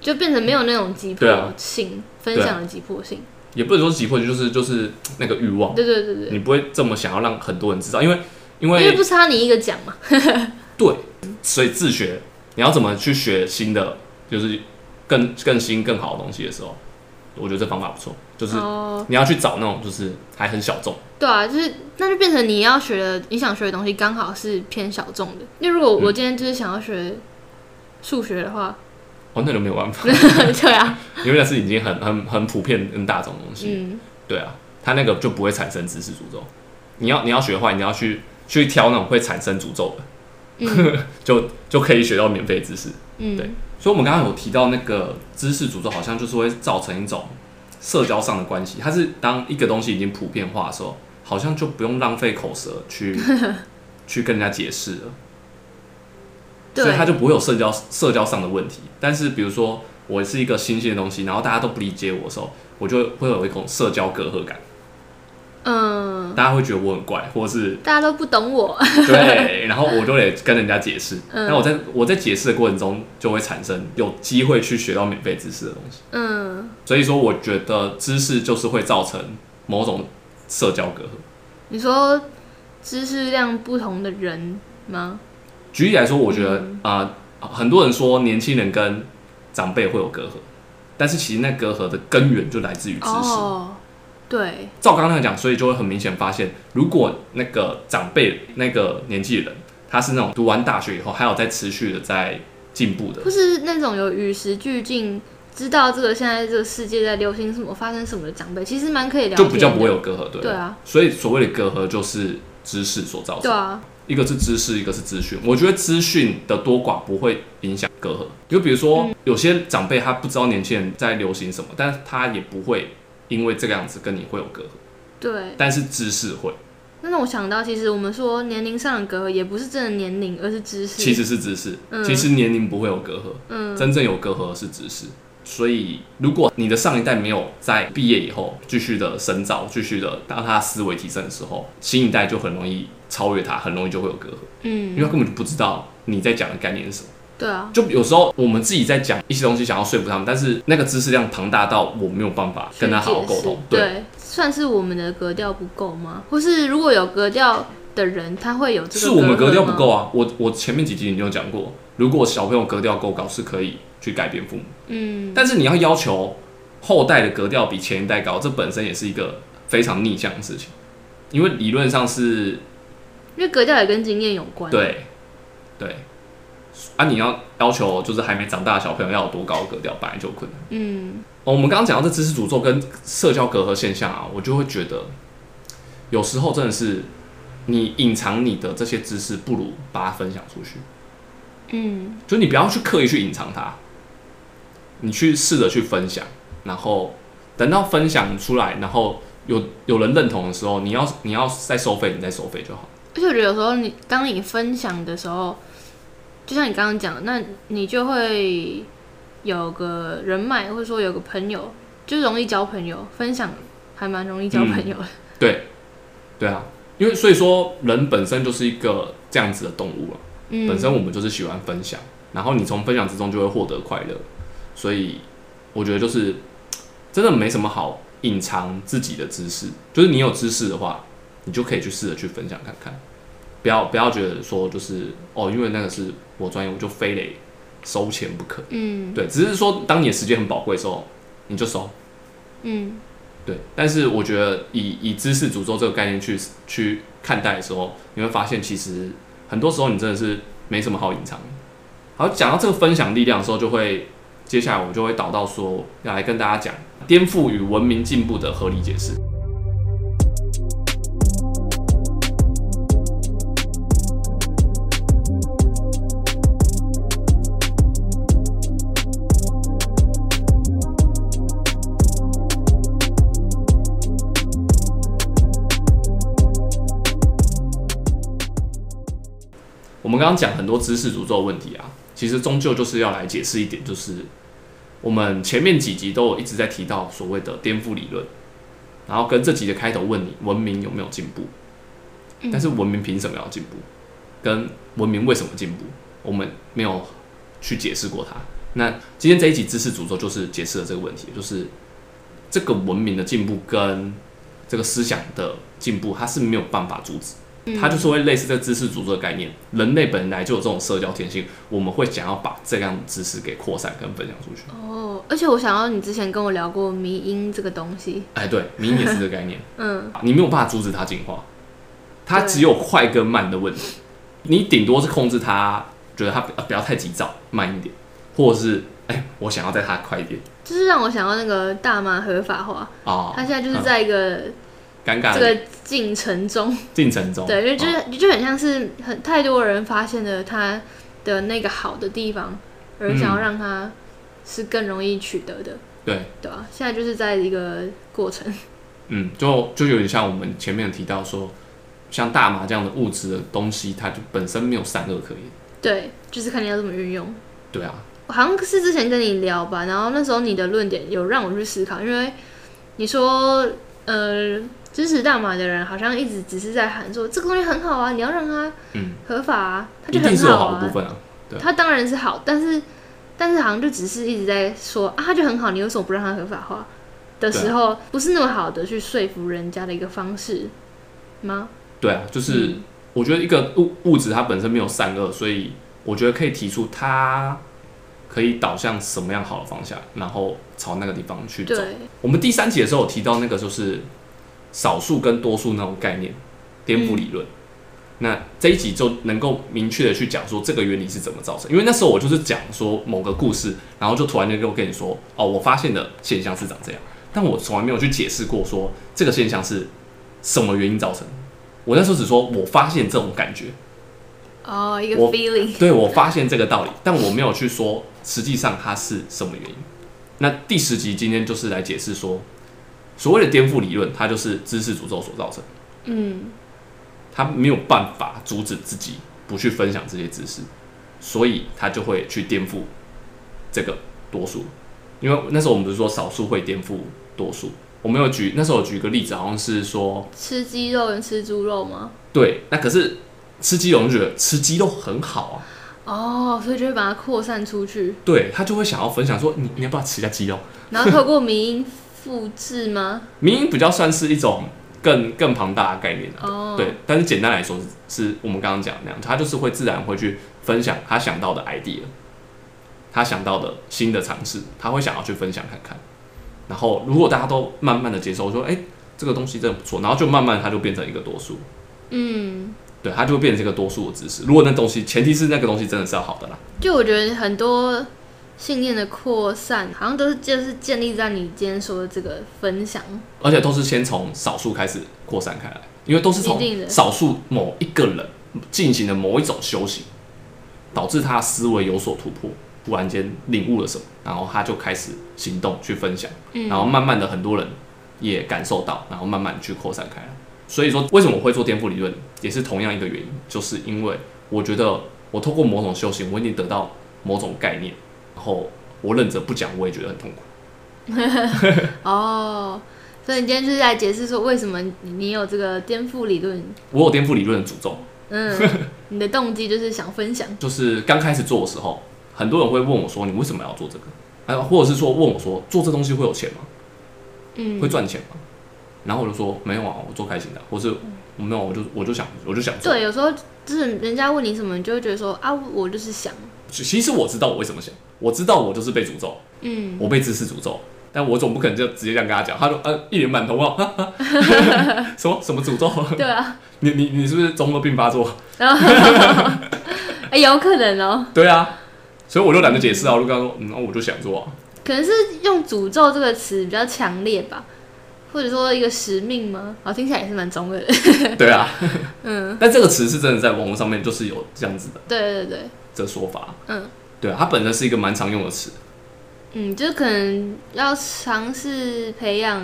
Speaker 2: 就变成没有那种急迫性、分享的急迫性。
Speaker 1: 也不能说急迫，就是就是那个欲望，
Speaker 2: 对对对对，
Speaker 1: 你不会这么想要让很多人知道，因为因为
Speaker 2: 因为
Speaker 1: 为
Speaker 2: 不差你一个讲嘛。
Speaker 1: 对，所以自学，你要怎么去学新的，就是更更新更好的东西的时候，我觉得这方法不错，就是
Speaker 2: 哦，
Speaker 1: 你要去找那种就是还很小众，
Speaker 2: 对啊，就是那就变成你要学的，你想学的东西刚好是偏小众的。那如果我今天就是想要学数学的话，
Speaker 1: 哦，那就没有办法，
Speaker 2: 对啊，
Speaker 1: 因为那是已经很很很普遍很大众的东西，
Speaker 2: 嗯，
Speaker 1: 对啊，它那个就不会产生知识诅咒。你要你要学的话，你要去去挑那种会产生诅咒的，就就可以学到免费知识。
Speaker 2: 嗯，
Speaker 1: 对。所以，我们刚刚有提到那个知识诅咒，好像就是会造成一种社交上的关系。它是当一个东西已经普遍化的时候，好像就不用浪费口舌去 去跟人家解释了，所以它就不会有社交社交上的问题。但是，比如说我是一个新鲜的东西，然后大家都不理解我的时候，我就会有一种社交隔阂感，
Speaker 2: 嗯，
Speaker 1: 大家会觉得我很怪，或者是
Speaker 2: 大家都不懂我，
Speaker 1: 对，然后我就得跟人家解释。
Speaker 2: 嗯
Speaker 1: 那我在我在解释的过程中，就会产生有机会去学到免费知识的东西。
Speaker 2: 嗯，
Speaker 1: 所以说，我觉得知识就是会造成某种社交隔阂。
Speaker 2: 你说知识量不同的人吗？
Speaker 1: 举例来说，我觉得
Speaker 2: 嗯
Speaker 1: 啊、呃很多人说年轻人跟长辈会有隔阂，但是其实那隔阂的根源就来自于知识。
Speaker 2: 哦，对，
Speaker 1: 照刚刚那样讲，所以就会很明显发现，如果那个长辈那个年纪的人，他是那种读完大学以后还有在持续的在进步的
Speaker 2: 不，是那种有与时俱进。知道这个现在这个世界在流行什么、发生什么的长辈，其实蛮可以聊的。
Speaker 1: 就比较不会有隔阂，对
Speaker 2: 对啊，
Speaker 1: 所以所谓的隔阂就是知识所造成的。
Speaker 2: 对啊，
Speaker 1: 一个是知识，一个是资讯。我觉得资讯的多寡不会影响隔阂。就比如说，有些长辈他不知道年轻人在流行什么，但是他也不会因为这个样子跟你会有隔阂。
Speaker 2: 对。
Speaker 1: 但是知识会，
Speaker 2: 那让我想到，其实我们说年龄上的隔阂，也不是真的年龄，而是知识。
Speaker 1: 其实是知识。
Speaker 2: 嗯
Speaker 1: 其实年龄不会有隔阂，
Speaker 2: 嗯，
Speaker 1: 真正有隔阂的是知识。所以，如果你的上一代没有在毕业以后继续的深造，继续的当他思维提升的时候，新一代就很容易超越他，很容易就会有隔阂，嗯因为
Speaker 2: 嗯，
Speaker 1: 他根本就不知道你在讲的概念是什么。
Speaker 2: 对啊，
Speaker 1: 就有时候我们自己在讲一些东西，想要说服他们，但是那个知识量庞大到我没有办法跟他好好沟通。
Speaker 2: 对，算是我们的格调不够吗？或是如果有格调的人，他会有这个
Speaker 1: 是我们格调不够
Speaker 2: 啊。
Speaker 1: 啊。我我前面几集已经有讲过，如果小朋友格调够高，是可以去改变父母，
Speaker 2: 嗯，
Speaker 1: 但是你要要求后代的格调比前一代高，这本身也是一个非常逆向的事情，因为理论上是
Speaker 2: 因为格调也跟经验有关。，
Speaker 1: 对对。啊，你要要求就是还没长大的小朋友要有多高格调，本来就有困难。
Speaker 2: 嗯，
Speaker 1: 哦，我们刚刚讲到这知识诅咒跟社交隔阂现象啊，我就会觉得，有时候真的是你隐藏你的这些知识，不如把它分享出去。
Speaker 2: 嗯，
Speaker 1: 就你不要去刻意去隐藏它，你去试着去分享，然后等到分享出来，然后有有人认同的时候，你要你要再收费，你再收费就好。
Speaker 2: 而且我觉得有时候你当你分享的时候，就像你刚刚讲的，那你就会有个人脉，或者说有个朋友，就容易交朋友。分享还蛮容易交朋友的。
Speaker 1: 对，对啊，因为所以说人本身就是一个这样子的动物了。
Speaker 2: 嗯，
Speaker 1: 本身我们就是喜欢分享，然后你从分享之中就会获得快乐，所以我觉得就是真的没什么好隐藏自己的知识，就是你有知识的话，你就可以去试着去分享看看，不要不要觉得说就是哦，因为那个是我专业，我就非得收钱不可。
Speaker 2: 嗯
Speaker 1: 对，只是说当你的时间很宝贵的时候，你就收。
Speaker 2: 嗯，
Speaker 1: 对，但是我觉得以以知识诅咒这个概念去去看待的时候，你会发现其实很多时候你真的是没什么好隐藏的。好，讲到这个分享力量的时候，就会接下来我就会导到说要来跟大家讲颠覆与文明进步的合理解释。我们刚刚讲很多知识诅咒的问题啊，其实终究就是要来解释一点，就是我们前面几集都有一直在提到所谓的颠覆理论，然后跟这集的开头问你文明有没有进步，
Speaker 2: 嗯
Speaker 1: 但是文明凭什么要进步，跟文明为什么进步，我们没有去解释过它。那今天这一集知识诅咒就是解释了这个问题，就是这个文明的进步跟这个思想的进步，它是没有办法阻止。它就是会类似这个知识诅咒的概念，人类本来就有这种社交天性，我们会想要把这样的知识给扩散跟分享出去。
Speaker 2: 哦，而且我想到你之前跟我聊过迷音这个东西，
Speaker 1: 哎，对，迷音也是这个概念，
Speaker 2: 嗯，
Speaker 1: 你没有办法阻止它进化，它只有快跟慢的问题，你顶多是控制它，觉得它不不要太急躁，慢一点，或者是哎，我想要在它快一点，
Speaker 2: 就是让我想到那个大麻合法化
Speaker 1: 哦，
Speaker 2: 它现在就是在一个
Speaker 1: 尴尬
Speaker 2: 这个进程中，
Speaker 1: 进程中，
Speaker 2: 对，因为就是就很像是很太多人发现了它的那个好的地方，而想要让它是更容易取得的，
Speaker 1: 对。
Speaker 2: 对吧？现在就是在一个过程，
Speaker 1: 嗯，就就有点像我们前面提到说，像大麻这样的物质的东西，它就本身没有善恶可言，
Speaker 2: 对，就是看你要怎么运用，
Speaker 1: 对啊，
Speaker 2: 好像是之前跟你聊吧，然后那时候你的论点有让我去思考，因为你说呃。支持大麻的人好像一直只是在喊说这个东西很好啊，你要让它合法啊，它就很好
Speaker 1: 啊。部分啊，
Speaker 2: 它当然是好，但是但是好像就只是一直在说啊，它就很好，你为什么不让它合法化？的时候不是那么好的去说服人家的一个方式吗？
Speaker 1: 对啊，就是我觉得一个物物质它本身没有善恶，所以我觉得可以提出它可以导向什么样好的方向，然后朝那个地方去走。我们第三集的时候有提到那个就是。少数跟多数那种概念，颠覆理论。那这一集就能够明确的去讲说这个原理是怎么造成。因为那时候我就是讲说某个故事，然后就突然间就跟你说，哦，我发现的现象是长这样，但我从来没有去解释过说这个现象是什么原因造成。我那时候只说我发现这种感觉。
Speaker 2: 哦，一个 feeling。
Speaker 1: 对，我发现这个道理，但我没有去说实际上它是什么原因。那第十集今天就是来解释说。所谓的颠覆理论，它就是知识诅咒所造成。嗯，他没有办法阻止自己不去分享这些知识，所以他就会去颠覆这个多数。因为那时候我们不是说少数会颠覆多数？我没有举那时候我举一个例子，好像是说
Speaker 2: 吃鸡肉跟吃猪肉吗？
Speaker 1: 对，那可是吃鸡肉就觉得吃鸡肉很好
Speaker 2: 啊。哦，所以就会把它扩散出去。
Speaker 1: 对他就会想要分享说，你你要不要吃一下鸡肉？
Speaker 2: 然后透过民复制吗？
Speaker 1: 民营比较算是一种更更庞大的概念哦，对，但是简单来说是我们刚刚讲那样，他就是会自然会去分享他想到的 idea，他想到的新的尝试，他会想要去分享看看。然后如果大家都慢慢的接受，说哎这个东西真的不错，然后就慢慢它就变成一个多数。嗯，对，它就会变成一个多数的知识。如果那东西前提是那个东西真的是要好的啦。
Speaker 2: 就我觉得很多。信念的扩散，好像都是就是建立在你今天说的这个分享，
Speaker 1: 而且都是先从少数开始扩散开来，因为都是从少数某一个人进行的某一种修行，导致他思维有所突破，突然间领悟了什么，然后他就开始行动去分享，然后慢慢的很多人也感受到，然后慢慢去扩散开来。所以说，为什么我会做颠覆理论，也是同样一个原因，就是因为我觉得我透过某种修行，我已经得到某种概念。然后我忍着不讲，我也觉得很痛苦。
Speaker 2: 哦，所以你今天就是在解释说，为什么你有这个颠覆理论？
Speaker 1: 我有颠覆理论的诅咒。
Speaker 2: 嗯，你的动机就是想分享。
Speaker 1: 就是刚开始做的时候，很多人会问我说：“你为什么要做这个？”哎，或者是说问我说：“做这东西会有钱吗？嗯，会赚钱吗？”然后我就说：“没有啊，我做开心的。”或是我没有，我就我就想，我就想做。
Speaker 2: 对，有时候就是人家问你什么，你就会觉得说：“啊，我就是想。”
Speaker 1: 其实我知道我为什么想，我知道我就是被诅咒，嗯，我被知识诅咒，但我总不可能就直接这样跟他讲。他说，呃，一脸满头问号，什么什么诅咒？
Speaker 2: 对啊，
Speaker 1: 你你你是不是中了病发作？
Speaker 2: 哎，有可能哦。
Speaker 1: 对啊，所以我就懒得解释啊，我就刚说，嗯，我就想做啊。
Speaker 2: 可能是用诅咒这个词比较强烈吧，或者说一个使命吗？好，听起来也是蛮中二的。
Speaker 1: 对啊，嗯，但这个词是真的在网络上面就是有这样子的。
Speaker 2: 对对对。
Speaker 1: 的说法，嗯，对啊，它本身是一个蛮常用的词，
Speaker 2: 嗯，就可能要尝试培养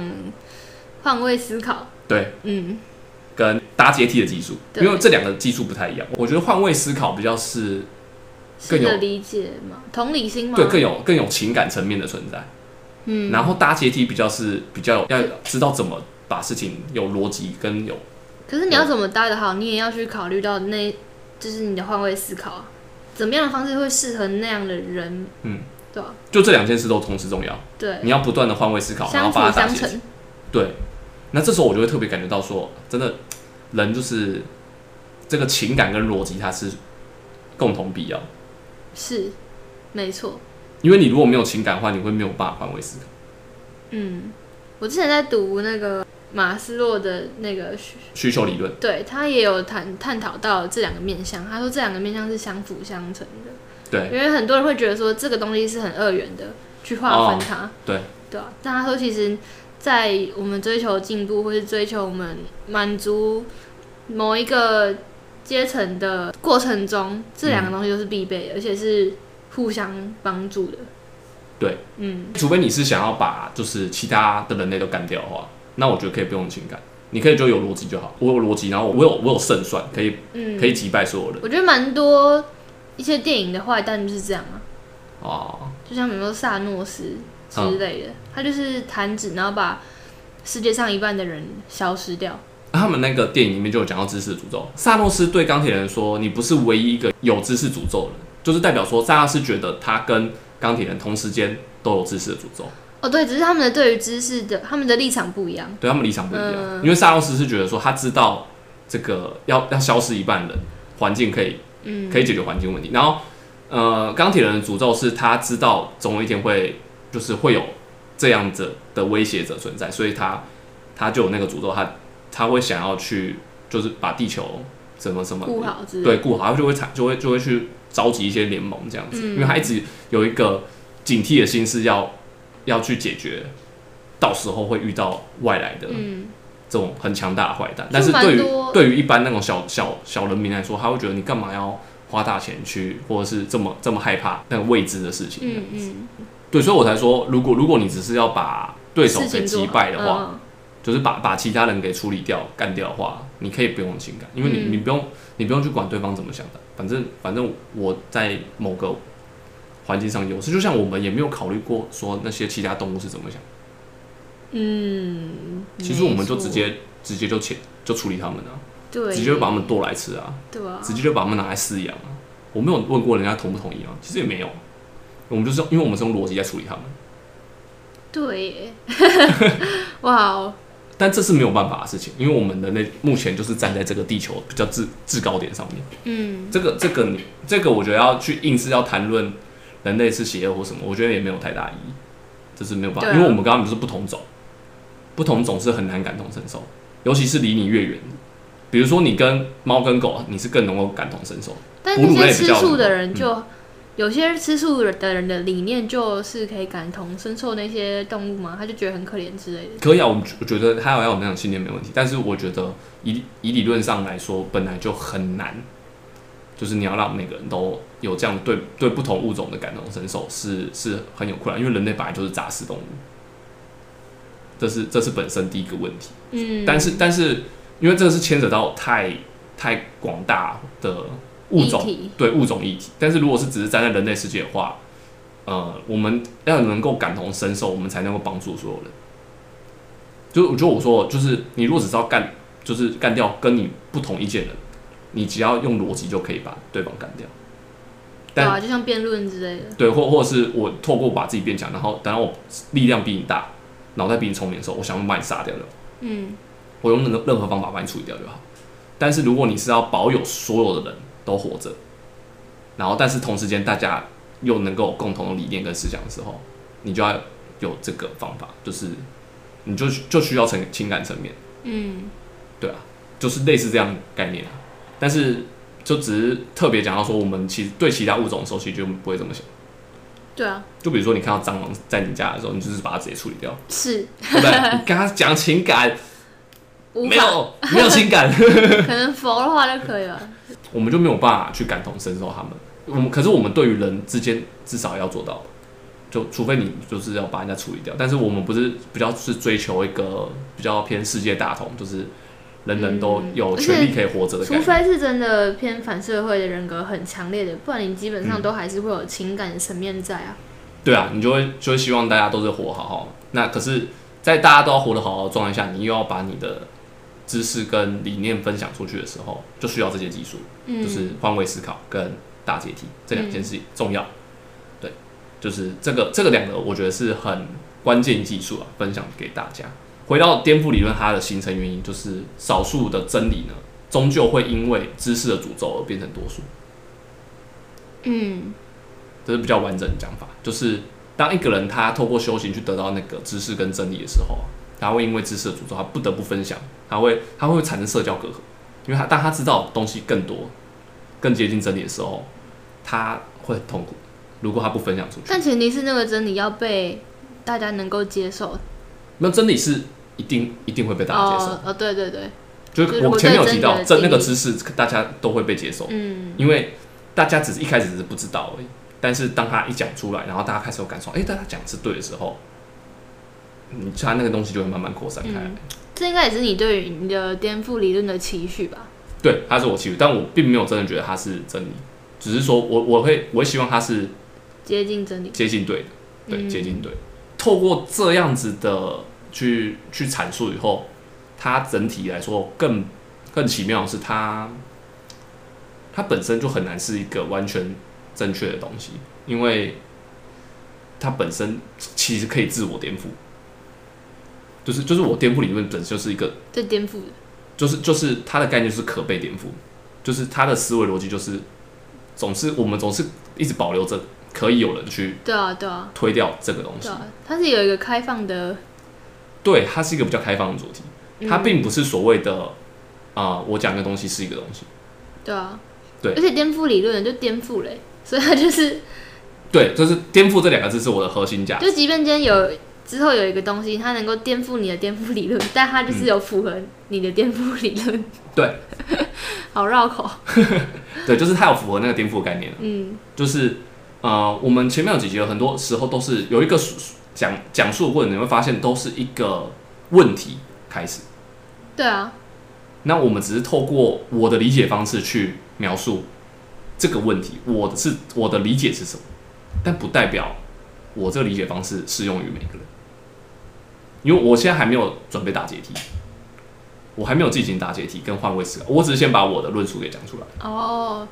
Speaker 2: 换位思考，
Speaker 1: 对，嗯，跟搭阶梯的技术，因为这两个技术不太一样。我觉得换位思考比较是
Speaker 2: 更有理解嘛，同理心嘛，
Speaker 1: 对，更有更有情感层面的存在，嗯，然后搭阶梯比较是比较要知道怎么把事情有逻辑跟有，
Speaker 2: 可是你要怎么搭的好，你也要去考虑到那就是你的换位思考啊。怎么样的方式会适合那样的人？嗯，对啊，
Speaker 1: 就这两件事都同时重要。
Speaker 2: 对，
Speaker 1: 你要不断的换位思考，然后
Speaker 2: 相辅
Speaker 1: 把它打结。
Speaker 2: 相成。
Speaker 1: 对，那这时候我就会特别感觉到说，真的人就是这个情感跟逻辑，它是共同必要。
Speaker 2: 是，没错。
Speaker 1: 因为你如果没有情感的话，你会没有办法换位思考。
Speaker 2: 嗯，我之前在读那个马斯洛的那个需
Speaker 1: 需求理论，
Speaker 2: 对他也有谈探讨到这两个面向。他说这两个面向是相辅相成的，
Speaker 1: 对。
Speaker 2: 因为很多人会觉得说这个东西是很二元的去划分它，
Speaker 1: 对。
Speaker 2: 对啊。但他说其实，在我们追求进步或是追求我们满足某一个阶层的过程中，这两个东西都是必备的，而且是互相帮助的。
Speaker 1: 对，
Speaker 2: 嗯，
Speaker 1: 除非你是想要把就是其他的人类都干掉的话，那我觉得可以不用情感，你可以就有逻辑就好。我有逻辑，然后我有我有胜算，可以
Speaker 2: 嗯
Speaker 1: 可以击败所有人。
Speaker 2: 我觉得蛮多一些电影的坏蛋就是这样啊，
Speaker 1: 哦，
Speaker 2: 就像比如说萨诺斯之类的，他就是弹指，然后把世界上一半的人消失掉。
Speaker 1: 他们那个电影里面就有讲到知识的诅咒。萨诺斯对钢铁人说：“你不是唯一一个有知识诅咒的人，就是代表说萨拉斯觉得他跟钢铁人同时间都有知识的诅咒，
Speaker 2: 哦，对，只是他们的对于知识的他们的立场不一样。
Speaker 1: 对他们立场不一样。
Speaker 2: 嗯
Speaker 1: 因为萨诺斯是觉得说他知道这个要要消失一半人，环境可以
Speaker 2: 嗯，
Speaker 1: 可以解决环境问题。然后，呃，钢铁人的诅咒是他知道总有一天会就是会有这样子的威胁者存在，所以他他就有那个诅咒，他他会想要去就是把地球怎么怎么
Speaker 2: 顾好。
Speaker 1: 对顾好，他就会产就会就会去召集一些联盟这样子，
Speaker 2: 嗯
Speaker 1: 因为他一直有一个警惕的心思要要去解决。到时候会遇到外来的
Speaker 2: 嗯，
Speaker 1: 这种很强大的坏蛋，
Speaker 2: 就
Speaker 1: 但是对于对于一般那种小小小人民来说，他会觉得你干嘛要花大钱去，或者是这么这么害怕那个未知的事情。这样子。
Speaker 2: 嗯嗯，
Speaker 1: 对，所以我才说，如果如果你只是要把对手给击败的话，
Speaker 2: 嗯
Speaker 1: 就是把把其他人给处理掉、干掉的话，你可以不用情感，因为你、
Speaker 2: 嗯。
Speaker 1: 你不用你不用去管对方怎么想的，反正反正我在某个环境上有事，就像我们也没有考虑过说那些其他动物是怎么想，
Speaker 2: 嗯，
Speaker 1: 其实我们就直接直接就切就处理他们啊，
Speaker 2: 对，
Speaker 1: 直接就把他们剁来吃啊。
Speaker 2: 对啊，
Speaker 1: 直接就把他们拿来饲养啊。我没有问过人家同不同意啊，其实也没有。我们就是因为我们是用逻辑在处理他们，
Speaker 2: 对。耶，哇哦，
Speaker 1: 但这是没有办法的事情，因为我们的那目前就是站在这个地球比较制制高点上面。
Speaker 2: 嗯，
Speaker 1: 这个这个你这个我觉得要去硬是要谈论人类是邪恶或什么，我觉得也没有太大意义，这是没有办法，
Speaker 2: 啊
Speaker 1: 因为我们刚刚不是不同种，不同种是很难感同身受，尤其是离你越远。比如说你跟猫跟狗，你是更能够感同身受。
Speaker 2: 但
Speaker 1: 哺乳
Speaker 2: 那些吃素的人
Speaker 1: 嗯
Speaker 2: 就。有些吃素的人的理念就是可以感同身受那些动物嘛，他就觉得很可怜之类的。
Speaker 1: 可以啊，我觉得他要有那种信念没问题，但是我觉得以以理论上来说，本来就很难，就是你要让每个人都有这样对对不同物种的感同身受，是是很有困难，因为人类本来就是杂食动物，这是这是本身第一个问题。
Speaker 2: 嗯，
Speaker 1: 但是但是因为这个是牵扯到太太广大的物种对物种议题，但是如果是只是站在人类世界的话，呃，我们要能够感同身受，我们才能够帮助所有人。就我觉得我说，就是你如果只是要干，就是干掉跟你不同意见的人，你只要用逻辑就可以把对方干掉。但
Speaker 2: 对啊，就像辩论之类的。
Speaker 1: 对，或或者是我透过把自己变强，然后等到我力量比你大，脑袋比你聪明的时候，我想要把你杀掉就好
Speaker 2: 嗯，
Speaker 1: 我用任何任何方法把你处理掉就好。但是如果你是要保有所有的人都活着，然后但是同时间大家又能够有共同的理念跟思想的时候，你就要有这个方法，就是你就就需要情情感层面，
Speaker 2: 嗯，
Speaker 1: 对啊，就是类似这样概念啊。但是就只是特别讲到说，我们其实对其他物种的时候，其实就不会这么想。
Speaker 2: 对啊，
Speaker 1: 就比如说你看到蟑螂在你家的时候，你就是把它直接处理掉，
Speaker 2: 是
Speaker 1: 对不对？你跟他讲情感，
Speaker 2: 无法，
Speaker 1: 没有没有情感。
Speaker 2: 可能佛的话就可以了。
Speaker 1: 我们就没有办法去感同身受他们。我们可是我们对于人之间至少要做到，就除非你就是要把人家处理掉，但是我们不是比较是追求一个比较偏世界大同，就是人人都有权利可以活着的
Speaker 2: 除
Speaker 1: 感觉。
Speaker 2: 非是真的偏反社会的人格很强烈的，不然你基本上都还是会有情感的层面在啊。
Speaker 1: 对啊，你就会就会希望大家都是活好好。那可是，在大家都要活得好好的状态下，你又要把你的知识跟理念分享出去的时候，就需要这些技术。
Speaker 2: 嗯，
Speaker 1: 就是换位思考跟大阶梯这两件事情重要。对，就是这个这个两个，我觉得是很关键技术啊，分享给大家。回到颠覆理论，它的形成原因就是少数的真理呢，终究会因为知识的诅咒而变成多数。
Speaker 2: 嗯，
Speaker 1: 这是比较完整的讲法，就是当一个人他透过修行去得到那个知识跟真理的时候啊，他会因为知识的诅咒，他不得不分享，他会他会产生社交隔阂，因为他当他知道东西更多、更接近真理的时候，他会很痛苦。如果他不分享出去，
Speaker 2: 但前提是那个真理要被大家能够接受。
Speaker 1: 那真理是一定一定会被大家接受。
Speaker 2: 哦哦，对对对，
Speaker 1: 就
Speaker 2: 就是是我
Speaker 1: 我前面有提到，这那个知识大家都会被接受，
Speaker 2: 嗯
Speaker 1: 因为大家只是一开始只是不知道而已。但是当他一讲出来，然后大家开始有感受，哎、大家讲是对的时候，你他那个东西就会慢慢扩散开来。
Speaker 2: 嗯，这应该也是你对于你的颠覆理论的期许吧？
Speaker 1: 对，他是我期许，但我并没有真的觉得他是真理，只是说我我会我会希望他是
Speaker 2: 接近真理。
Speaker 1: 接近对的，对，
Speaker 2: 嗯
Speaker 1: 接近对。透过这样子的去去阐述以后，它整体来说更更奇妙的是它它本身就很难是一个完全正确的东西，因为它本身其实可以自我颠覆，就是就是我颠覆理论本身就是一个
Speaker 2: 这颠覆的，
Speaker 1: 就是就是它的概念就是可被颠覆，就是它的思维逻辑就是总是我们总是一直保留着可以有人去
Speaker 2: 对啊对啊。
Speaker 1: 推掉这个东西。
Speaker 2: 对。啊，它是有一个开放的，
Speaker 1: 对，它是一个比较开放的主题，
Speaker 2: 嗯。
Speaker 1: 它并不是所谓的啊、我讲一个东西是一个东西。
Speaker 2: 对啊，
Speaker 1: 对。
Speaker 2: 而且颠覆理论就颠覆嘞，所以它就是，
Speaker 1: 对，就是颠覆这两个字是我的核心价值。
Speaker 2: 就即便今天有之后有一个东西，它能够颠覆你的颠覆理论，但它就是有符合你的颠覆理论，
Speaker 1: 嗯对，
Speaker 2: 好绕口，
Speaker 1: 对，就是它有符合那个颠覆的概念。了
Speaker 2: 嗯。
Speaker 1: 就是呃，我们前面有几集有很多时候都是有一个讲讲述的过程，你会发现都是一个问题开始。
Speaker 2: 对啊，
Speaker 1: 那我们只是透过我的理解方式去描述这个问题，我的是我的理解是什么，但不代表我这个理解方式适用于每个人，因为我现在还没有准备打解题，我还没有进行打解题跟换位思考，我只是先把我的论述给讲出来。
Speaker 2: 哦，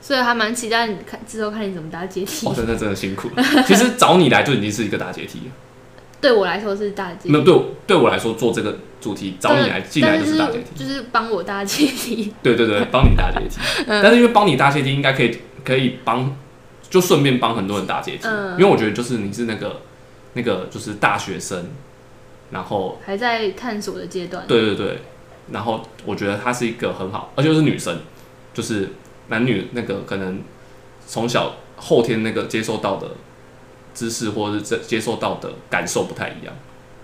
Speaker 2: 所以还蛮期待你看之后看你怎么搭阶梯
Speaker 1: 哦，。真的真的辛苦了。其实找你来就已经是一个搭阶梯了。
Speaker 2: 对我来说是大解题，
Speaker 1: 那对我对我来说做这个主题找你来进来就是搭阶梯。
Speaker 2: 就是帮我搭阶梯。
Speaker 1: 对对对，帮你搭阶梯。
Speaker 2: 嗯
Speaker 1: 但是因为帮你搭阶梯，应该可以可以帮，就顺便帮很多人搭阶梯。
Speaker 2: 嗯
Speaker 1: 因为我觉得就是你是那个那个就是大学生，然后
Speaker 2: 还在探索的阶段。
Speaker 1: 对对对，然后我觉得她是一个很好，而且又是女生，就是男女那个可能从小后天那个接受到的知识或者是这接受到的感受不太一样。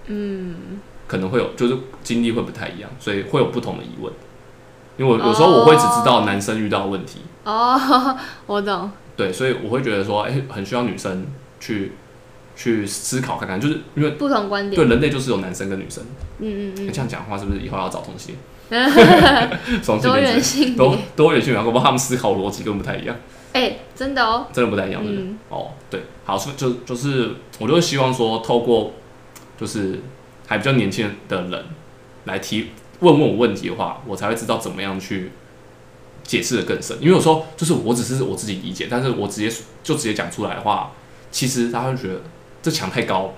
Speaker 2: 嗯，
Speaker 1: 可能会有，就是经历会不太一样，所以会有不同的疑问。因为我有时候我会只知道男生遇到的问题，
Speaker 2: 哦，我懂。
Speaker 1: 对，所以我会觉得说，哎、很需要女生去去思考看看，就是因为
Speaker 2: 不同观点。
Speaker 1: 对人类就是有男生跟女生。
Speaker 2: 嗯嗯嗯
Speaker 1: 这样讲话是不是以后要找同性
Speaker 2: 嗯，
Speaker 1: 恋？同性
Speaker 2: 多元
Speaker 1: 恋多
Speaker 2: 性别。
Speaker 1: 多元性别，搞不好他们思考逻辑根本不太一样，
Speaker 2: 哎、真的哦。
Speaker 1: 真的不太一样，对不对？
Speaker 2: 嗯
Speaker 1: 哦，对，好，所以就就是我就会希望说，透过就是还比较年轻的人来提问问我问题的话，我才会知道怎么样去解释的更深。因为有时候就是我只是我自己理解，但是我直接就直接讲出来的话，其实他会觉得这墙太高了。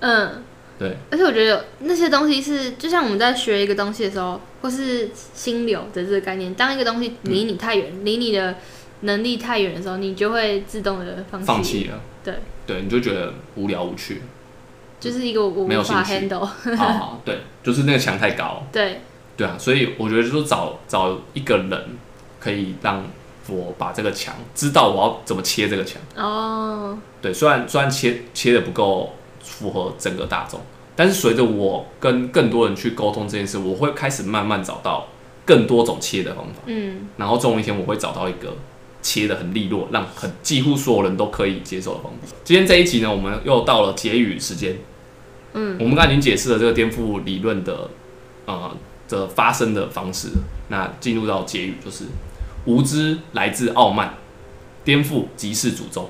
Speaker 2: 嗯。
Speaker 1: 对，
Speaker 2: 而且我觉得那些东西是，就像我们在学一个东西的时候，或是心流的这个概念，当一个东西离你太远，离、你的能力太远的时候，你就会自动的放弃。
Speaker 1: 放弃了，
Speaker 2: 对，
Speaker 1: 对，你就觉得无聊无趣
Speaker 2: 就是一个我
Speaker 1: 没有
Speaker 2: handle。
Speaker 1: 好好，对，就是那个墙太高。
Speaker 2: 对，
Speaker 1: 对啊，所以我觉得就是找找一个人，可以让我把这个墙知道我要怎么切这个墙。
Speaker 2: 哦，
Speaker 1: 对，虽然虽然切切的不够符合整个大众，但是随着我跟更多人去沟通这件事，我会开始慢慢找到更多种切的方法，
Speaker 2: 嗯
Speaker 1: 然后总有一天我会找到一个切的很利落，让很几乎所有人都可以接受的方法。今天这一集呢，我们又到了结语时间。
Speaker 2: 嗯，
Speaker 1: 我们刚才已经解释了这个颠覆理论的呃的发生的方式，那进入到结语就是无知来自傲慢，颠覆即是诅咒。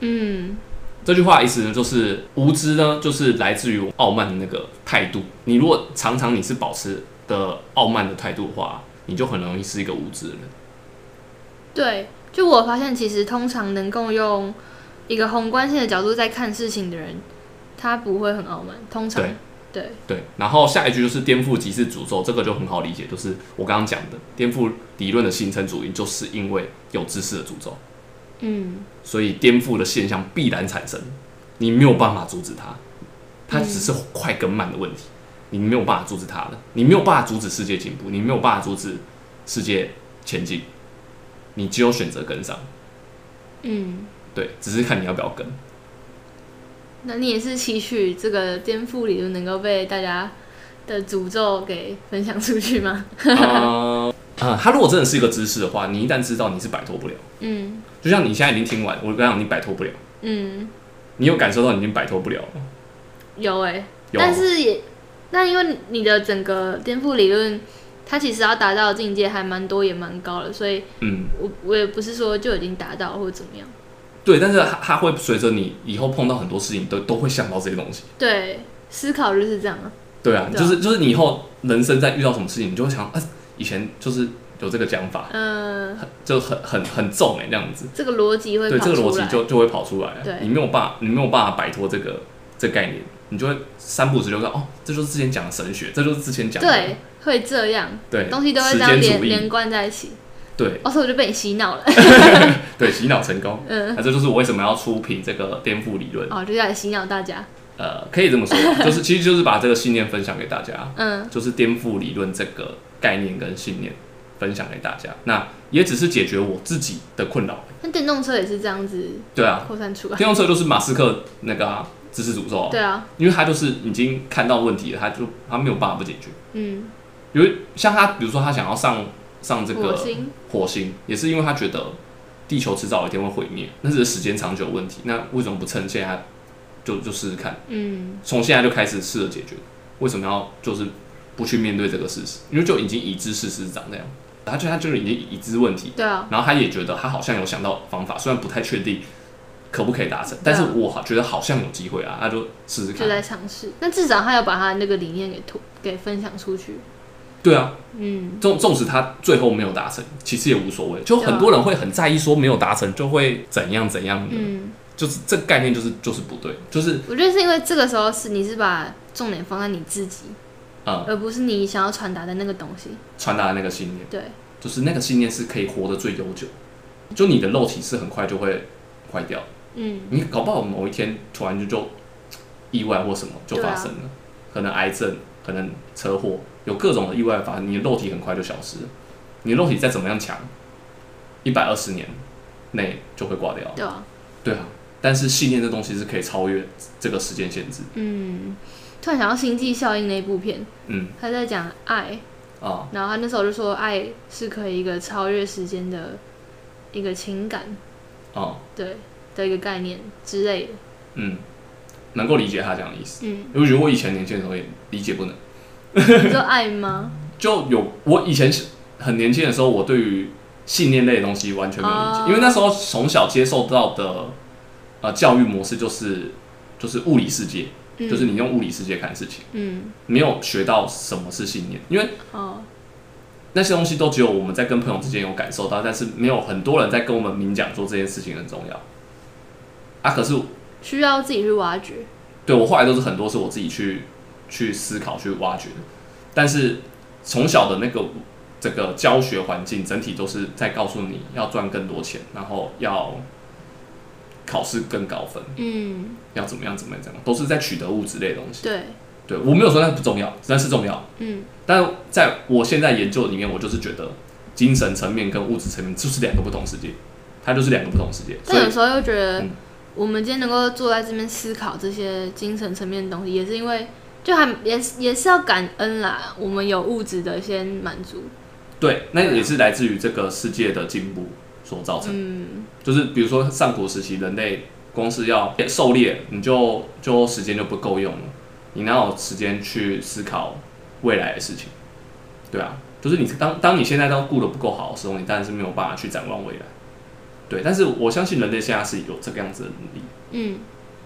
Speaker 2: 嗯
Speaker 1: 这句话的意思呢，就是无知呢，就是来自于傲慢的那个态度。你如果常常你是保持的傲慢的态度的话，你就很容易是一个无知的人。
Speaker 2: 对，就我发现，其实通常能够用一个宏观性的角度在看事情的人，他不会很傲慢。通常
Speaker 1: 对
Speaker 2: 对
Speaker 1: 对，然后下一句就是颠覆即是诅咒，这个就很好理解，就是我刚刚讲的颠覆理论的形成主因，就是因为有知识的诅咒，
Speaker 2: 嗯
Speaker 1: 所以颠覆的现象必然产生，你没有办法阻止它，它只是快跟慢的问题，你没有办法阻止它的，你没有办法阻止世界进步，你没有办法阻止世界前进，你只有选择跟上，
Speaker 2: 嗯，
Speaker 1: 对，只是看你要不要跟。
Speaker 2: 那你也是期许这个颠覆理论能够被大家的诅咒给分享出去吗？
Speaker 1: 呃，呃，它如果真的是一个知识的话，你一旦知道，你是摆脱不了。
Speaker 2: 嗯
Speaker 1: 就像你现在已经听完，我跟你讲，你摆脱不了，
Speaker 2: 嗯，
Speaker 1: 你有感受到你已经摆脱不了了。
Speaker 2: 有哎、
Speaker 1: 有
Speaker 2: 但是也那因为你的整个颠覆理论，它其实要达到的境界还蛮多，也蛮高的，所以
Speaker 1: 嗯，
Speaker 2: 我我也不是说就已经达到或者怎么样。
Speaker 1: 对，但是它它会随着你以后碰到很多事情，都都会想到这些东西。
Speaker 2: 对，思考就是这样啊。
Speaker 1: 对啊，就是就是你以后人生在遇到什么事情，你就会想，啊，以前就是有这个讲法，
Speaker 2: 嗯、
Speaker 1: 就很很很重哎、这样子。
Speaker 2: 这个逻辑会
Speaker 1: 对，这个逻。辑就就会跑出来。
Speaker 2: 对
Speaker 1: 你没有办法，你没有办法摆脱这个这個概念，你就会三步之就说，哦，这就是之前讲的神学，这就是之前讲的
Speaker 2: 对，会这样，
Speaker 1: 对
Speaker 2: 东西都会
Speaker 1: 时
Speaker 2: 这样连连贯在一起。
Speaker 1: 对
Speaker 2: 哦，所以我就被你洗脑了。
Speaker 1: 对洗脑成功。
Speaker 2: 嗯，
Speaker 1: 那这就是我为什么要出品这个颠覆理论。
Speaker 2: 哦，就要来洗脑大家。
Speaker 1: 呃，可以这么说，就是其实就是把这个信念分享给大家，
Speaker 2: 嗯
Speaker 1: 就是颠覆理论这个概念跟信念分享给大家。那也只是解决我自己的困扰。
Speaker 2: 那电动车也是这样子
Speaker 1: 对啊，
Speaker 2: 扩散出来。
Speaker 1: 电动车就是马斯克那个啊知识诅咒啊，
Speaker 2: 对啊，
Speaker 1: 因为他就是已经看到问题了，他就他没有办法不解决。
Speaker 2: 嗯，
Speaker 1: 因为像他，比如说他想要上上这个
Speaker 2: 火星，
Speaker 1: 火星，也是因为他觉得地球迟早有一天会毁灭，那是时间长久的问题。那为什么不趁现在就就试试看？
Speaker 2: 嗯，
Speaker 1: 从现在就开始试着解决，为什么要就是不去面对这个事实？因为就已经已知事实是长这样，他觉得他就是已经已知问题，
Speaker 2: 对啊，
Speaker 1: 然后他也觉得他好像有想到方法，虽然不太确定可不可以达成，
Speaker 2: 啊
Speaker 1: 但是我好觉得好像有机会啊，他就试试看就。
Speaker 2: 在尝试。那至少他要把他那个理念给推给分享出去。
Speaker 1: 对啊，
Speaker 2: 嗯，
Speaker 1: 纵纵使他最后没有达成，其实也无所谓。就很多人会很在意说没有达成就会怎样怎样的，
Speaker 2: 嗯，
Speaker 1: 就是这个概念就是就是不对，就是
Speaker 2: 我觉得是因为这个时候是你是把重点放在你自己，
Speaker 1: 呃
Speaker 2: 而不是你想要传达的那个东西。
Speaker 1: 传达的那个信念，
Speaker 2: 对，
Speaker 1: 就是那个信念是可以活得最悠久。就你的肉体是很快就会坏掉，
Speaker 2: 嗯，
Speaker 1: 你搞不好某一天突然就就意外或什么就发生了，可能癌症，可能车祸，有各种的意外发生，你的肉体很快就消失了。你的肉体再怎么样强，一百二十年内就会挂掉。
Speaker 2: 对啊，
Speaker 1: 对啊，但是信念这东西是可以超越这个时间限制。
Speaker 2: 嗯，突然想到《星际效应》那部片，
Speaker 1: 嗯。
Speaker 2: 他在讲爱，
Speaker 1: 啊，
Speaker 2: 然后他那时候就说爱是可以一个超越时间的一个情感，
Speaker 1: 哦，
Speaker 2: 对的一个概念之类的。
Speaker 1: 嗯，能够理解他这样的意思。
Speaker 2: 嗯，
Speaker 1: 我觉得我以前年轻的时候也理解不能，
Speaker 2: 你说 爱吗？
Speaker 1: 就有我以前很年轻的时候，我对于信念类的东西完全没有理解，
Speaker 2: 哦。
Speaker 1: 因为那时候从小接受到的呃教育模式就是就是物理世界，
Speaker 2: 嗯
Speaker 1: 就是你用物理世界看事情，
Speaker 2: 嗯，
Speaker 1: 没有学到什么是信念，因为
Speaker 2: 哦，
Speaker 1: 那些东西都只有我们在跟朋友之间有感受到，但是没有很多人在跟我们明讲说这件事情很重要。啊，可是
Speaker 2: 需要自己去挖掘。
Speaker 1: 对我后来都是很多是我自己去去思考、去挖掘的，但是从小的那个这个教学环境整体都是在告诉你要赚更多钱，然后要考试更高分，
Speaker 2: 嗯，
Speaker 1: 要怎么样怎么样怎么样，都是在取得物质类的东西。
Speaker 2: 对，
Speaker 1: 对我没有说那不重要，那是重要，
Speaker 2: 嗯，
Speaker 1: 但在我现在研究里面，我就是觉得精神层面跟物质层面就是两个不同世界，它就是两个不同世界。
Speaker 2: 但有时候又觉得
Speaker 1: 嗯，
Speaker 2: 我们今天能够坐在这边思考这些精神层面的东西，也是因为就还也是也是要感恩啦，我们有物质的先满足。
Speaker 1: 对，那也是来自于这个世界的进步所造成。
Speaker 2: 嗯，
Speaker 1: 就是比如说上古时期，人类光是要狩猎，你就就时间就不够用了，你哪有时间去思考未来的事情？对啊，就是你当当你现在都顾得不够好的时候，你当然是没有办法去展望未来。对，但是我相信人类现在是有这个样子的能力，
Speaker 2: 嗯，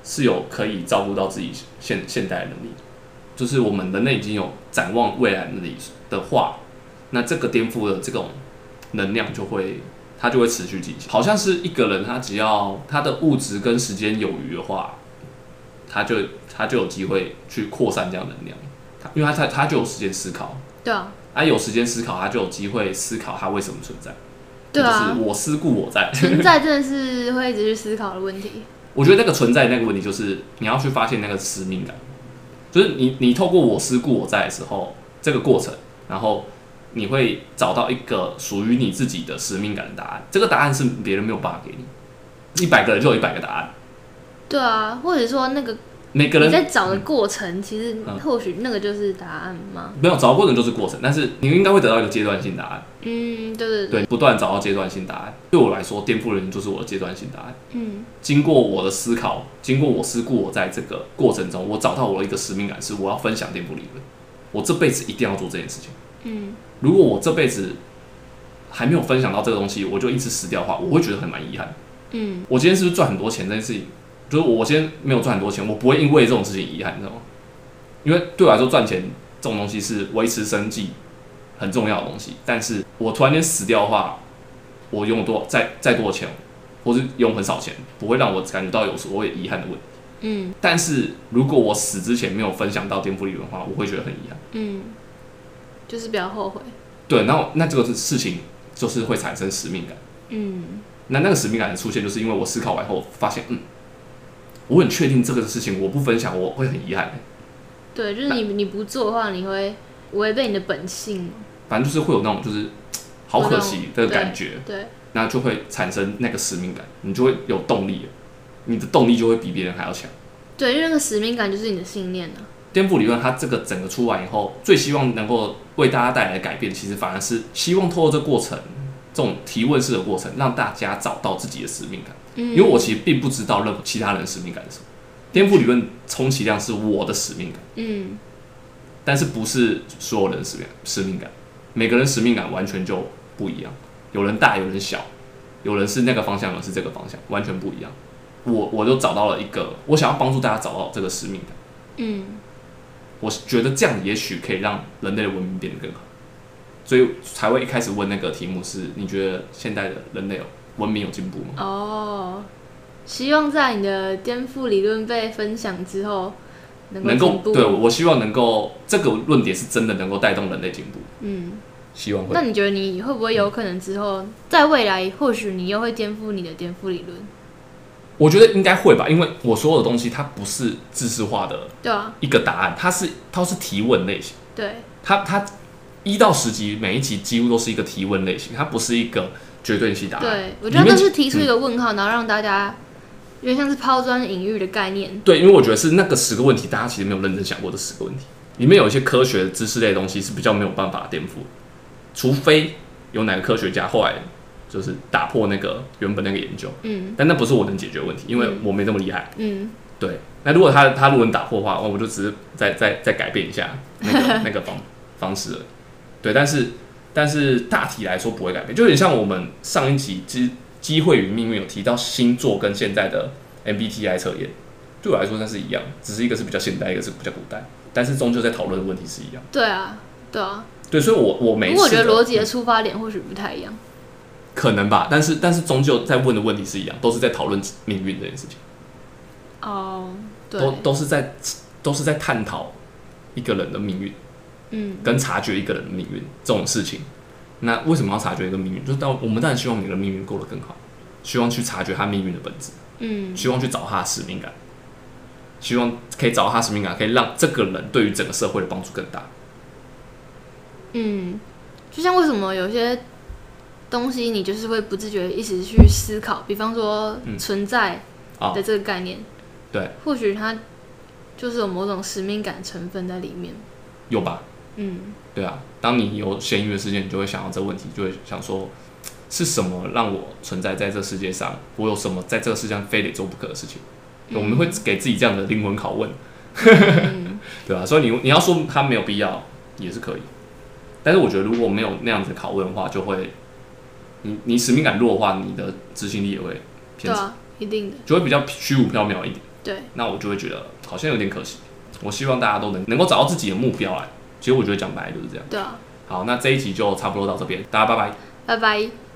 Speaker 1: 是有可以照顾到自己现现代的能力。就是我们人类已经有展望未来的能力的话，那这个颠覆的这种能量就会它就会持续进行。好像是一个人，他只要他的物质跟时间有余的话，他就他就有机会去扩散这样能量。他因为他他他就有时间思考，
Speaker 2: 对啊，
Speaker 1: 他有时间思考，他就有机会思考他为什么存在。
Speaker 2: 对啊
Speaker 1: 就是我思故我在。
Speaker 2: 存在真的是会一直去思考的问题。
Speaker 1: 我觉得那个存在那个问题，就是你要去发现那个使命感，就是你你透过我思故我在的时候，这个过程，然后你会找到一个属于你自己的使命感的答案。这个答案是别人没有办法给你，一百个人就有一百个答案，
Speaker 2: 对啊，或者说那个
Speaker 1: 每个人
Speaker 2: 在找的过程，其实
Speaker 1: 嗯
Speaker 2: 或许那个就是答案吗？
Speaker 1: 没有找到过程就是过程，但是你应该会得到一个阶段性答案，
Speaker 2: 嗯，对对
Speaker 1: 对，不断找到阶段性答案。对我来说，颠覆人就是我的阶段性答案。
Speaker 2: 嗯
Speaker 1: 经过我的思考，经过我思故我在这个过程中，我找到我的一个使命感，是我要分享颠覆理论。我这辈子一定要做这件事情。
Speaker 2: 嗯
Speaker 1: 如果我这辈子还没有分享到这个东西，我就一直死掉的话，我会觉得很蛮遗憾。
Speaker 2: 嗯
Speaker 1: 我今天是不是赚很多钱这件事情，就是我今天没有赚很多钱，我不会因为这种事情遗憾，你知道吗？因为对我来说，赚钱这种东西是维持生计很重要的东西。但是我突然间死掉的话，我拥有多再再多的钱，或是用很少钱，不会让我感觉到有所谓遗憾的问题。
Speaker 2: 嗯
Speaker 1: 但是如果我死之前没有分享到颠覆理论的话，我会觉得很遗憾。
Speaker 2: 嗯，就是比较后悔。
Speaker 1: 对，然后那这个事情就是会产生使命感。
Speaker 2: 嗯
Speaker 1: 那那个使命感的出现，就是因为我思考完后发现，嗯，我很确定这个事情我不分享，我会很遗憾。
Speaker 2: 对，就是你你不做的话，你会违背你的本性。
Speaker 1: 反正就是会有那种就是好可惜的感觉，
Speaker 2: 对，
Speaker 1: 那就会产生那个使命感，你就会有动力了，你的动力就会比别人还要强。
Speaker 2: 对，因为那个使命感就是你的信念啊。
Speaker 1: 颠覆理论它这个整个出完以后，最希望能够为大家带来的改变，其实反而是希望透过这过程，这种提问式的过程，让大家找到自己的使命感。
Speaker 2: 嗯，
Speaker 1: 因为我其实并不知道任何其他人使命感是什么。颠覆理论充其量是我的使命感，
Speaker 2: 嗯
Speaker 1: 但是不是所有人的使命使命感，每个人使命感完全就不一样，有人大，有人小，有人是那个方向，有人是这个方向，完全不一样。我我就找到了一个，我想要帮助大家找到这个使命感。
Speaker 2: 嗯
Speaker 1: 我觉得这样也许可以让人类的文明变得更好，所以才会一开始问那个题目是：你觉得现代的人类有文明有进步吗？
Speaker 2: 哦，希望在你的颠覆理论被分享之后，能够。
Speaker 1: 对我希望能够这个论点是真的能够带动人类进步，
Speaker 2: 嗯，
Speaker 1: 希望会
Speaker 2: 那你觉得你会不会有可能之后，在未来或许你又会颠覆你的颠覆理论？
Speaker 1: 我觉得应该会吧，因为我所有的东西它不是知识化的
Speaker 2: 对啊，
Speaker 1: 一个答案，它是它是提问类型，
Speaker 2: 对，
Speaker 1: 它它一到十集每一集几乎都是一个提问类型，它不是一个绝对性答案。
Speaker 2: 对，我觉得
Speaker 1: 里面
Speaker 2: 那是提出一个问号，然后让大家有点像是抛砖引玉的概念。
Speaker 1: 对，因为我觉得是那个十个问题，大家其实没有认真想过这十个问题，里面有一些科学知识类的东西是比较没有办法颠覆，除非有哪个科学家后来就是打破那个原本那个研究，
Speaker 2: 嗯
Speaker 1: 但那不是我能解决问题，因为
Speaker 2: 嗯
Speaker 1: 我没这么厉害。
Speaker 2: 嗯
Speaker 1: 对，那如果他他如果能打破的话，哦我就只是再再再改变一下那个 那个方方式而已。对，但是但是大体来说不会改变，就有点像我们上一集机机会与命运有提到星座跟现在的 MBTI 测验，对我来说那是一样，只是一个是比较现代，一个是比较古代，但是终究在讨论的问题是一样。
Speaker 2: 对啊，对啊。
Speaker 1: 对，所以我我每
Speaker 2: 不过我觉得逻辑的出发点或许不太一样。
Speaker 1: 可能吧，但是但是终究在问的问题是一样，都是在讨论命运这件事情。
Speaker 2: 哦，对，
Speaker 1: 都都是在都是在探讨一个人的命运，
Speaker 2: 嗯
Speaker 1: 跟察觉一个人的命运这种事情。那为什么要察觉一个命运？就是当我们当然希望你的命运过得更好，希望去察觉他命运的本质，
Speaker 2: 嗯
Speaker 1: 希望去找他的使命感，希望可以找到他的使命感，可以让这个人对于整个社会的帮助更大。
Speaker 2: 嗯，就像为什么有些东西你就是会不自觉地一直去思考，比方说
Speaker 1: 嗯
Speaker 2: 存在
Speaker 1: 啊
Speaker 2: 的这个概念，
Speaker 1: 对，
Speaker 2: 或许它就是有某种使命感成分在里面。
Speaker 1: 有吧？
Speaker 2: 嗯
Speaker 1: 对啊，当你有闲余的时间，你就会想到这个问题，就会想说，是什么让我存在在这世界上？我有什么在这个世界上非得做不可的事情？我们会给自己这样的灵魂拷问，
Speaker 2: 嗯
Speaker 1: 对吧、所以你你要说它没有必要，也是可以。但是我觉得如果没有那样子拷问的话，就会，你你使命感弱的话，你的执行力也会
Speaker 2: 对
Speaker 1: 偏差，
Speaker 2: 啊，一定的，
Speaker 1: 就会比较虚无缥缈一点。
Speaker 2: 对，
Speaker 1: 那我就会觉得好像有点可惜。我希望大家都能能够找到自己的目标来。其实我觉得讲白了就是这样。
Speaker 2: 对啊，
Speaker 1: 好，那这一集就差不多到这边，大家拜拜。
Speaker 2: 拜拜。